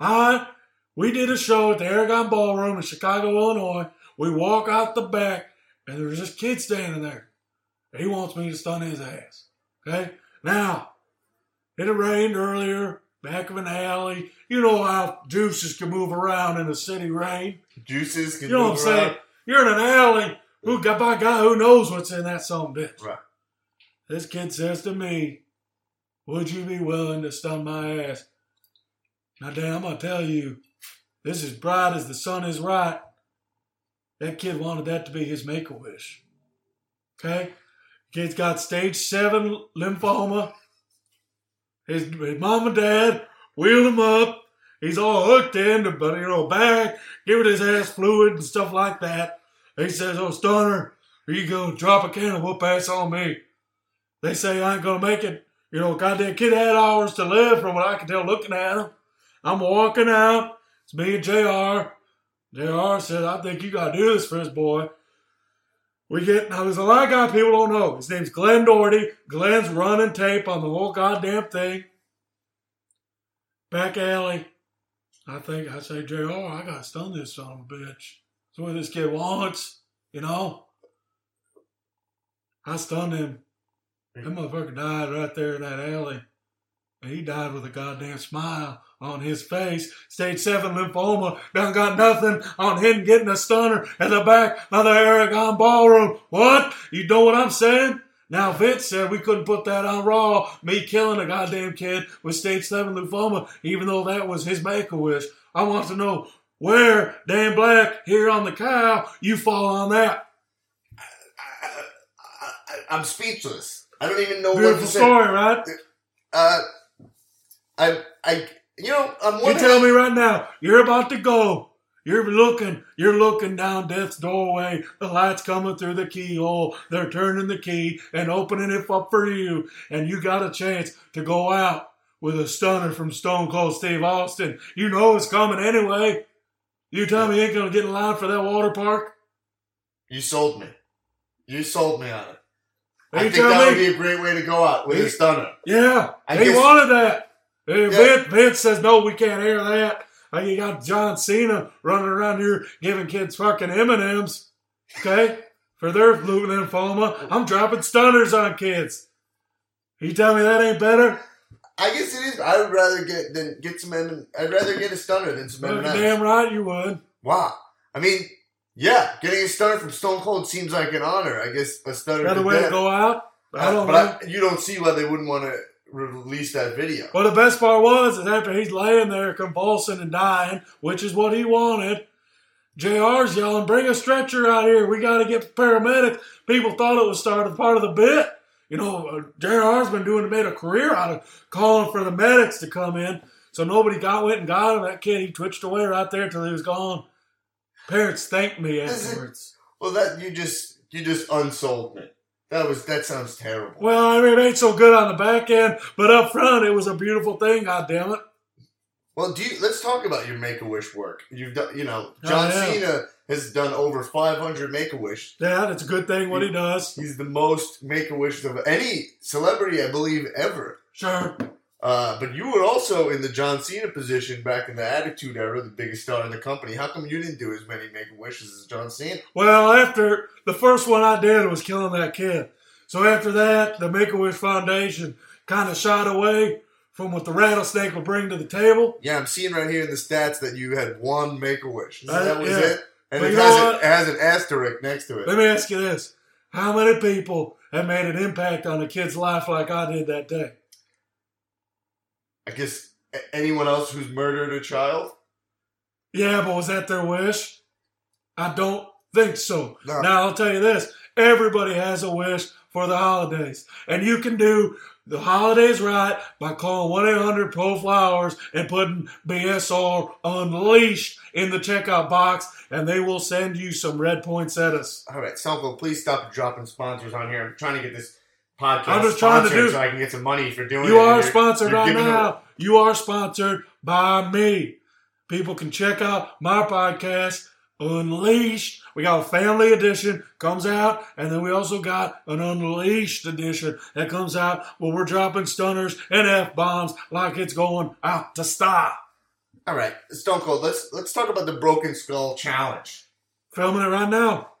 I we did a show at the Aragon Ballroom in Chicago, Illinois. We walk out the back, and there's this kid standing there. He wants me to stun his ass. Okay? Now, it had rained earlier back of an alley. You know how juices can move around in the city rain. Juices can You know what I'm move saying? You're in an alley. Who got by guy who knows what's in that song, bitch? Right. This kid says to me, Would you be willing to stun my ass? Now, Dan, I'm gonna tell you, this is bright as the sun is right. That kid wanted that to be his make a wish. Okay? Kid's got stage seven lymphoma. His, his mom and dad wheeled him up. He's all hooked in, but you know, back, giving his ass fluid and stuff like that. He says, Oh, Stunner, here you go, drop a can of whoop ass on me. They say I ain't gonna make it. You know, goddamn kid had hours to live from what I can tell looking at him. I'm walking out. It's me and JR. JR said, I think you gotta do this for this boy. We get now there's a lot of guy people don't know. His name's Glenn Doherty. Glenn's running tape on the whole goddamn thing. Back alley. I think I say, JR, I gotta stun this son of a bitch. That's what this kid wants, you know? I stunned him. That mm-hmm. motherfucker died right there in that alley. And he died with a goddamn smile on his face. Stage 7 lymphoma. Done got nothing on him getting a stunner at the back of the Aragon Ballroom. What? You know what I'm saying? Now, Vince said we couldn't put that on Raw. Me killing a goddamn kid with stage 7 lymphoma, even though that was his make a wish. I want to know where, Dan Black, here on the cow, you fall on that. I, I, I'm speechless. I don't even know what Beautiful to say. story, right? Uh, I, I, you know, I'm You tell me right now, you're about to go. You're looking, you're looking down death's doorway. The light's coming through the keyhole. They're turning the key and opening it up for you. And you got a chance to go out with a stunner from Stone Cold Steve Austin. You know it's coming anyway. You tell me you ain't gonna get in line for that water park? You sold me. You sold me on it. You I think that me? would be a great way to go out with You- a stunner. Yeah, I he guess- wanted that. Hey, Yeah. Vince, Vince says no, we can't air that. Uh, you got John Cena running around here giving kids fucking M and M's, okay, for their lymphoma. I'm dropping stunners on kids. You tell me that ain't better? I guess it is. I would rather get than get some M. I'd rather get a stunner than some M and damn right you would. Wow. I mean, yeah, getting a stunner from Stone Cold seems like an honor. I guess a stunner. Got a to way to go out. I don't know. but I, you don't see why they wouldn't want to release that video. Well, the best part was is after he's laying there convulsing and dying, which is what he wanted. JR's yelling, "Bring a stretcher out here! We got to get paramedics." People thought it was started part of the bit. You know, uh, JR's been doing made a career out of calling for the medics to come in. So nobody got went and got him. That kid, he twitched away right there till he was gone. Parents thanked me afterwards. Well, that you just you just unsold me. That was that sounds terrible. Well, I mean, it ain't so good on the back end, but up front, it was a beautiful thing. God damn it! Well, do you, let's talk about your Make a Wish work. You've done, you know, Oh, John yeah. Cena has done over 500 Make a Wish. Yeah, it's a good thing what he does. He's the most Make a Wish of any celebrity, I believe, ever. Sure. Uh, but you were also in the John Cena position back in the Attitude Era, the biggest star in the company. How come you didn't do as many Make a Wishes as John Cena? Well, after the first one I did was killing that kid. So after that, the Make a Wish Foundation kind of shied away from what the rattlesnake would bring to the table. Yeah, I'm seeing right here in the stats that you had one Make a Wish. Uh, That was yeah. it, and But it has, a, has an asterisk next to it. Let me ask you this: How many people have made an impact on a kid's life like I did that day? I guess anyone else who's murdered a child. Yeah, but was that their wish? I don't think so. No. Now I'll tell you this: everybody has a wish for the holidays, and you can do the holidays right by calling one eight hundred Pro Flowers and putting BSR Unleashed in the checkout box, and they will send you some red poinsettias. All right, Selko, please stop dropping sponsors on here. I'm trying to get this podcast I'm just trying to sponsored do- so I can get some money for doing it. You and are you're- sponsored you're right giving now. You are sponsored by me. People can check out my podcast, Unleashed. We got a family edition comes out, and then we also got an Unleashed edition that comes out where we're dropping stunners and f bombs like it's going out to stop. All right, Stone Cold. Let's let's talk about the Broken Skull Challenge. Filming it right now.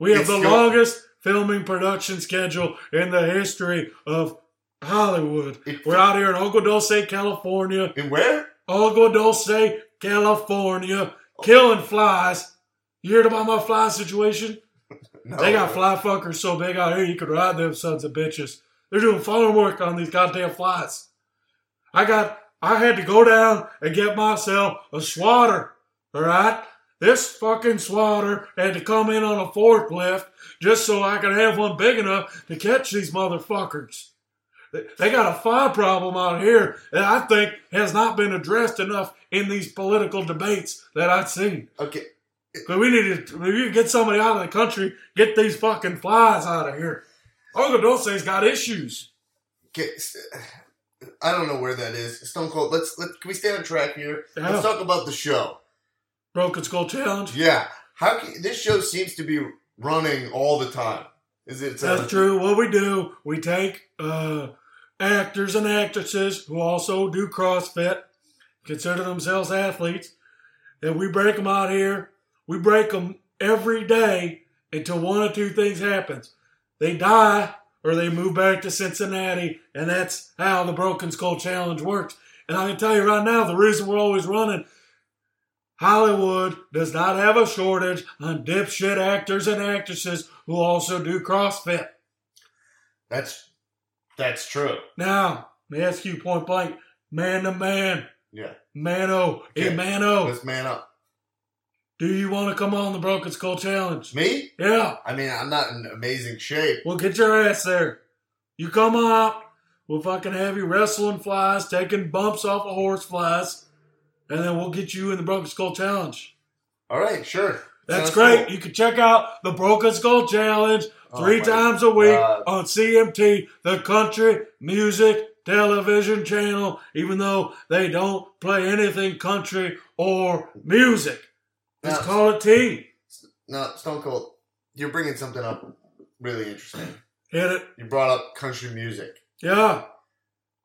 We have It's the go- longest filming production schedule in the history of Hollywood. It- We're out here in Agua Dulce, California. In where? Agua Dulce, California. Killing flies. You heard about my fly situation? No. They got fly fuckers so big out here you could ride them sons of bitches. They're doing farm work on these goddamn flies. I got I had to go down and get myself a swatter. Alright? This fucking swatter had to come in on a forklift just so I could have one big enough to catch these motherfuckers. They- got a fly problem out here that I think has not been addressed enough in these political debates that I've seen. Okay. But we need to we need to get somebody out of the country, get these fucking flies out of here. Agua Dulce's got issues. Okay. I don't know where that is. Stone Cold. Let's let. Can we stay on track here? Yeah. Let's talk about the show. Broken Skull Challenge. Yeah. How can, this show seems to be running all the time? Is it? uh, That's true. What we do, we take uh, actors and actresses who also do CrossFit, consider themselves athletes, and we break them out here. We break them every day until one or two things happens. They die or they move back to Cincinnati, and that's how the Broken Skull Challenge works. And I can tell you right now, the reason we're always running, Hollywood does not have a shortage on dipshit actors and actresses who also do CrossFit. That's that's true. Now, let me ask you point blank, man to man, Yeah. mano, Okay. a mano, Let's man up. do you want to come on the Broken Skull Challenge? Me? Yeah, I mean, I'm not in amazing shape. well, get your ass there. You come up. we'll fucking have you wrestling flies, taking bumps off of horse flies, and then we'll get you in the Broken Skull Challenge. All right, sure. That's great. cool. You can check out the Broken Skull Challenge Oh three my times a week God. on CMT, the country music television channel, even though they don't play anything country or music. Just Now- call it T. No, Stone Cold, you're bringing something up really interesting. Hit it. You brought up country music. Yeah.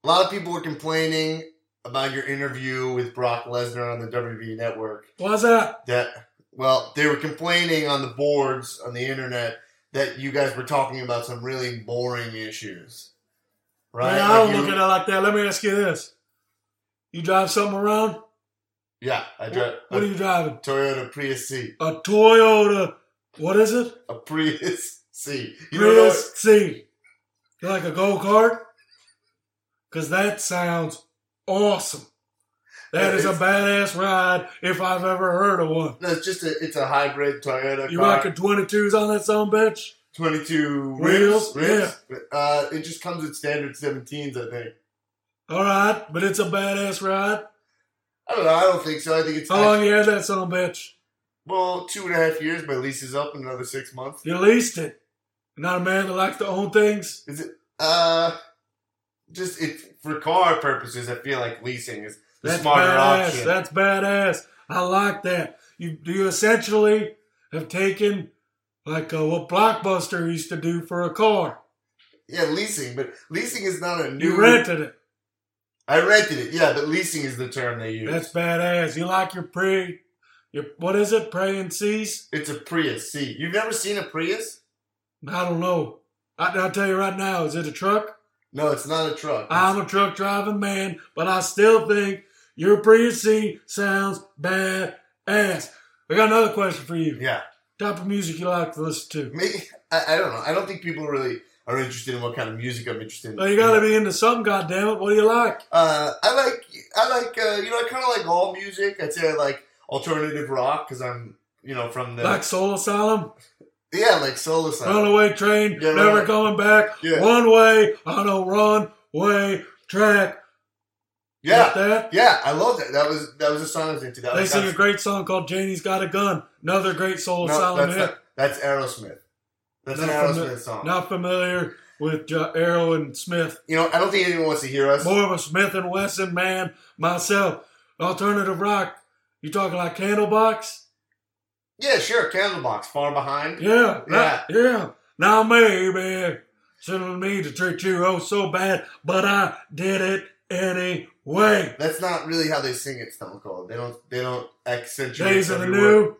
A lot of people were complaining about your interview with Brock Lesnar on the WWE Network. Why's that? That, well, they were complaining on the boards on the internet that you guys were talking about some really boring issues. Right? Man, I don't Like you- look at it like that. Let me ask you this. You drive something around? Yeah, I drive What are a you driving? Toyota Prius C. A Toyota. What is it? A Prius C. You Prius C. You like a go kart? Because that sounds awesome. That Yeah, is a badass ride if I've ever heard of one. No, it's just a it's a hybrid Toyota You car. rocking 22s on that son bitch? 22 Wheels? rims. rims. Uh, it just comes with standard 17s, I think. All right, but it's a badass ride. I don't know. I don't think so. I think it's How long you had that son bitch? well two and a half years. My lease is up in another six months. You leased it. You're not a man that likes to own things. Is it? Uh, just it for car purposes. I feel like leasing is the That's smarter badass. option. That's badass. I like that. You do you essentially have taken like uh, what Blockbuster used to do for a car. yeah, leasing, but leasing is not a new. You rented it. I rented it. Yeah, but leasing is the term they use. That's badass. You like your pre, your what is it? Praying seas? it's a Prius C. You've never seen a Prius? I don't know. I, I'll tell you right now. Is it a truck? No, it's not a truck. I'm a truck driving man, but I still think your Prius C sounds bad ass. I got another question for you. yeah. Type of music you like to listen to? Me? I, I don't know. I don't think people really are interested in what kind of music I'm interested in. Well, you gotta be into something, goddammit. What do you like? Uh, I like I like uh, you know I kind of like all music. I'd say I like alternative rock because I'm you know from the Like Soul Asylum? Yeah like Soul Asylum. Runaway train, Yeah, never right. going back. Yeah. One way on a runway track. Yeah, yeah, I love that. That was that was a song I was into. That They sing a great song called Janie's Got a Gun. Another great Soul no, Asylum that's, hit. not, that's Aerosmith. That's an Not Aerosmith fami- song. Not familiar with jo- Arrow and Smith. You know, I don't think anyone wants to hear us. More of a Smith and Wesson man myself. Alternative rock. You talking like Candlebox? Yeah, sure. Candlebox, far behind. Yeah, Yeah. right, yeah. Now maybe shouldn't need to treat you oh so bad, but I did it anyway. That's not really how they sing it. Stone Cold. They don't. They don't accentuate. Days of the New.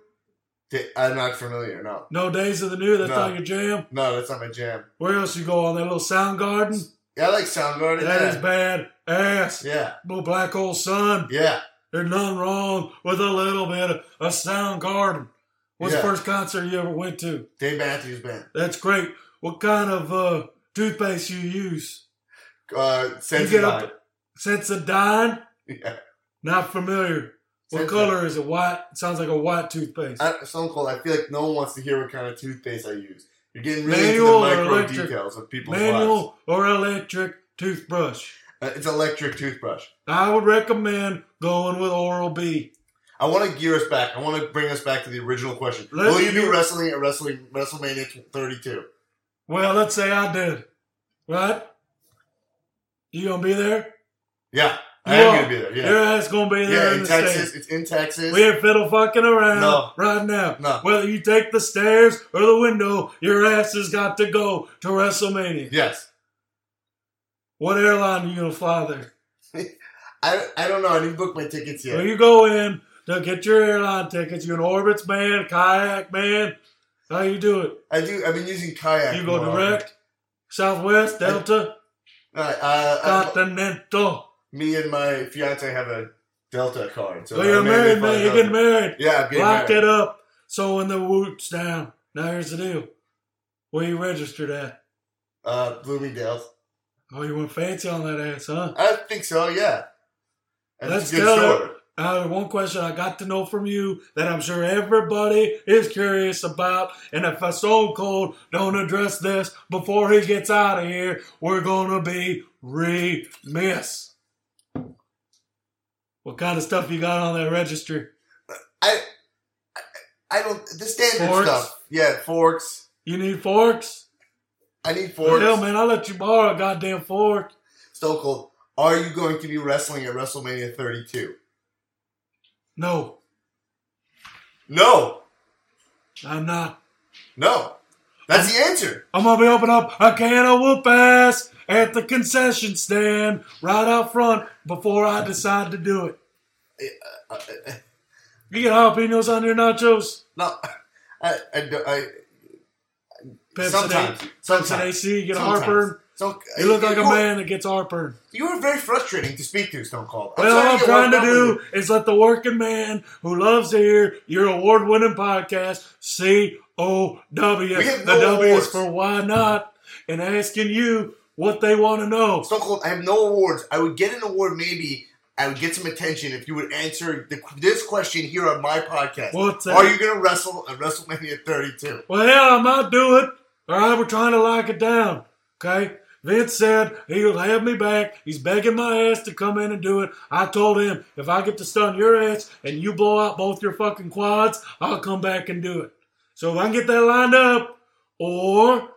I'm not familiar. No, No Days of the New. That's No. not your jam. no, that's not my jam. Where else you go on that little Soundgarden? Yeah, I like Soundgarden. That yeah. is bad ass. Yeah, Little black hole sun. yeah. There's nothing wrong with a little bit of a sound garden. What's Yeah. the first concert you ever went to? Dave Matthews Band. That's great. What kind of uh, toothpaste you use? Uh, Sensodyne. Sensodyne? Yeah. Not familiar. What Sensodyne. color is it? White? Sounds like a white toothpaste. I, Stone Cold. I feel like no one wants to hear what kind of toothpaste I use. You're getting really Manual into the micro electric? details of people's lives. Manual or electric toothbrush? Uh, it's electric toothbrush. I would recommend going with Oral B. I want to gear us back. I want to bring us back to the original question. Let Will you be wrestling at Wrestling WrestleMania 32? Well, let's say I did. Right? You gonna be there? Yeah, I am going to be there. Yeah, Your ass gonna be there yeah. in In the Texas, States. it's in Texas. We ain't fiddle fucking around No. right now. No. Whether you take the stairs or the window, your ass has got to go to WrestleMania. Yes. What airline are you gonna fly there? I, I don't know. I didn't book my tickets yet. Well, you go in to get your airline tickets. You an Orbitz man, kayak man. How you do it? I do. I've been using kayak. You go more direct, Southwest, Delta, right, uh, I- Continental. me and my fiance have a Delta card. So So you're married, man. You're getting married. Yeah, I'm getting Lock married. it up. So when the woot's down. Now here's the deal. Where you registered at? Uh, Bloomingdale's. Oh, you went fancy on that ass, huh? I think so. Yeah. That's Let's a good tell store. Uh, one question I got to know from you that I'm sure everybody is curious about, and if a Stone Cold don't address this before he gets out of here, we're gonna be remiss. What kind of stuff you got on that registry? I, I, I don't the standard Forks? stuff. Yeah, forks. You need forks? I need forks. Hell, man, I'll let you borrow a goddamn fork. Stone Cold. Are you going to be wrestling at WrestleMania 32? No, No, I'm not. no. That's the answer. I'm gonna be opening up a can of whoop ass at the concession stand right out front before I decide to do it. Uh, uh, You get jalapenos on your nachos? no, I, I, I Pepsi sometimes, sometimes, AC, you get sometimes. heartburn. So You look like a man that gets heartburn. You were very frustrating to speak to, Stone Cold. Well, all I'm trying to do is let the working man who loves to hear your award winning podcast, C O W. The no W is for why not, and asking you what they want to know. Stone Cold, I have no awards. I would get an award maybe. I would get some attention if you would answer the, this question here on my podcast. What's that? Are you going to wrestle at WrestleMania 32? Well, hell, I might do it. All right, we're trying to lock it down. Okay? Vince said he'll have me back. He's begging my ass to come in and do it. I told him if I get to stun your ass and you blow out both your fucking quads, I'll come back and do it. So if I can get that lined up, or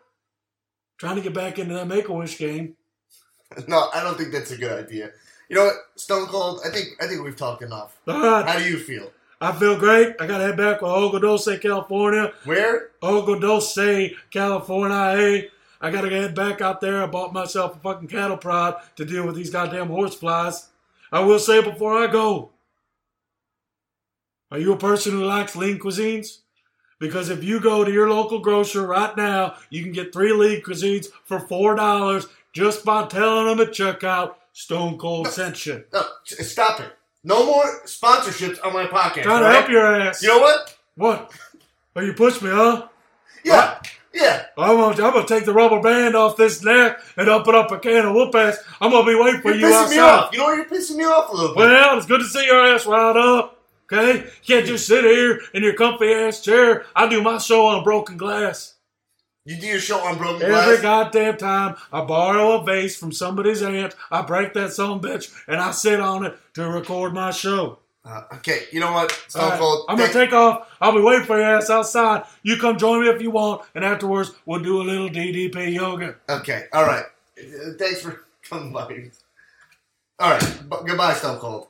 trying to get back into that Make a Wish game. No, I don't think that's a good idea. You know what, Stone Cold? I think I think we've talked enough. All right, How do you feel? I feel great. I got to head back to Agua Dulce, California. Where? Agua Dulce, California. Hey, I gotta get back out there. I bought myself a fucking cattle prod to deal with these goddamn horse flies. I will say before I go, are you a person who likes lean cuisines? Because if you go to your local grocer right now, you can get three lean cuisines for four dollars just by telling them at checkout Stone Cold sent you. No, stop it. No more sponsorships on my podcast. Trying to help your ass. You know what? What? Oh, you pushed me, huh? Yeah, yeah. I'm gonna, I'm gonna take the rubber band off this neck and open up a can of whoop ass. I'm gonna be waiting for You're you pissing me outside. off. You know? You're pissing me off a little bit. Well, it's good to see your ass riled up. Okay, you can't just sit here in your comfy ass chair. I do my show on broken glass. You do your show on broken Every glass. Every goddamn time I borrow a vase from somebody's aunt, I break that son bitch and I sit on it to record my show. Uh, okay, you know what? Stone right, Cold. I'm gonna take off. I'll be waiting for your ass outside. You come join me if you want, and afterwards we'll do a little DDP yoga. Okay, all right. Uh, Thanks for coming by. All right, bu- goodbye, Stone Cold.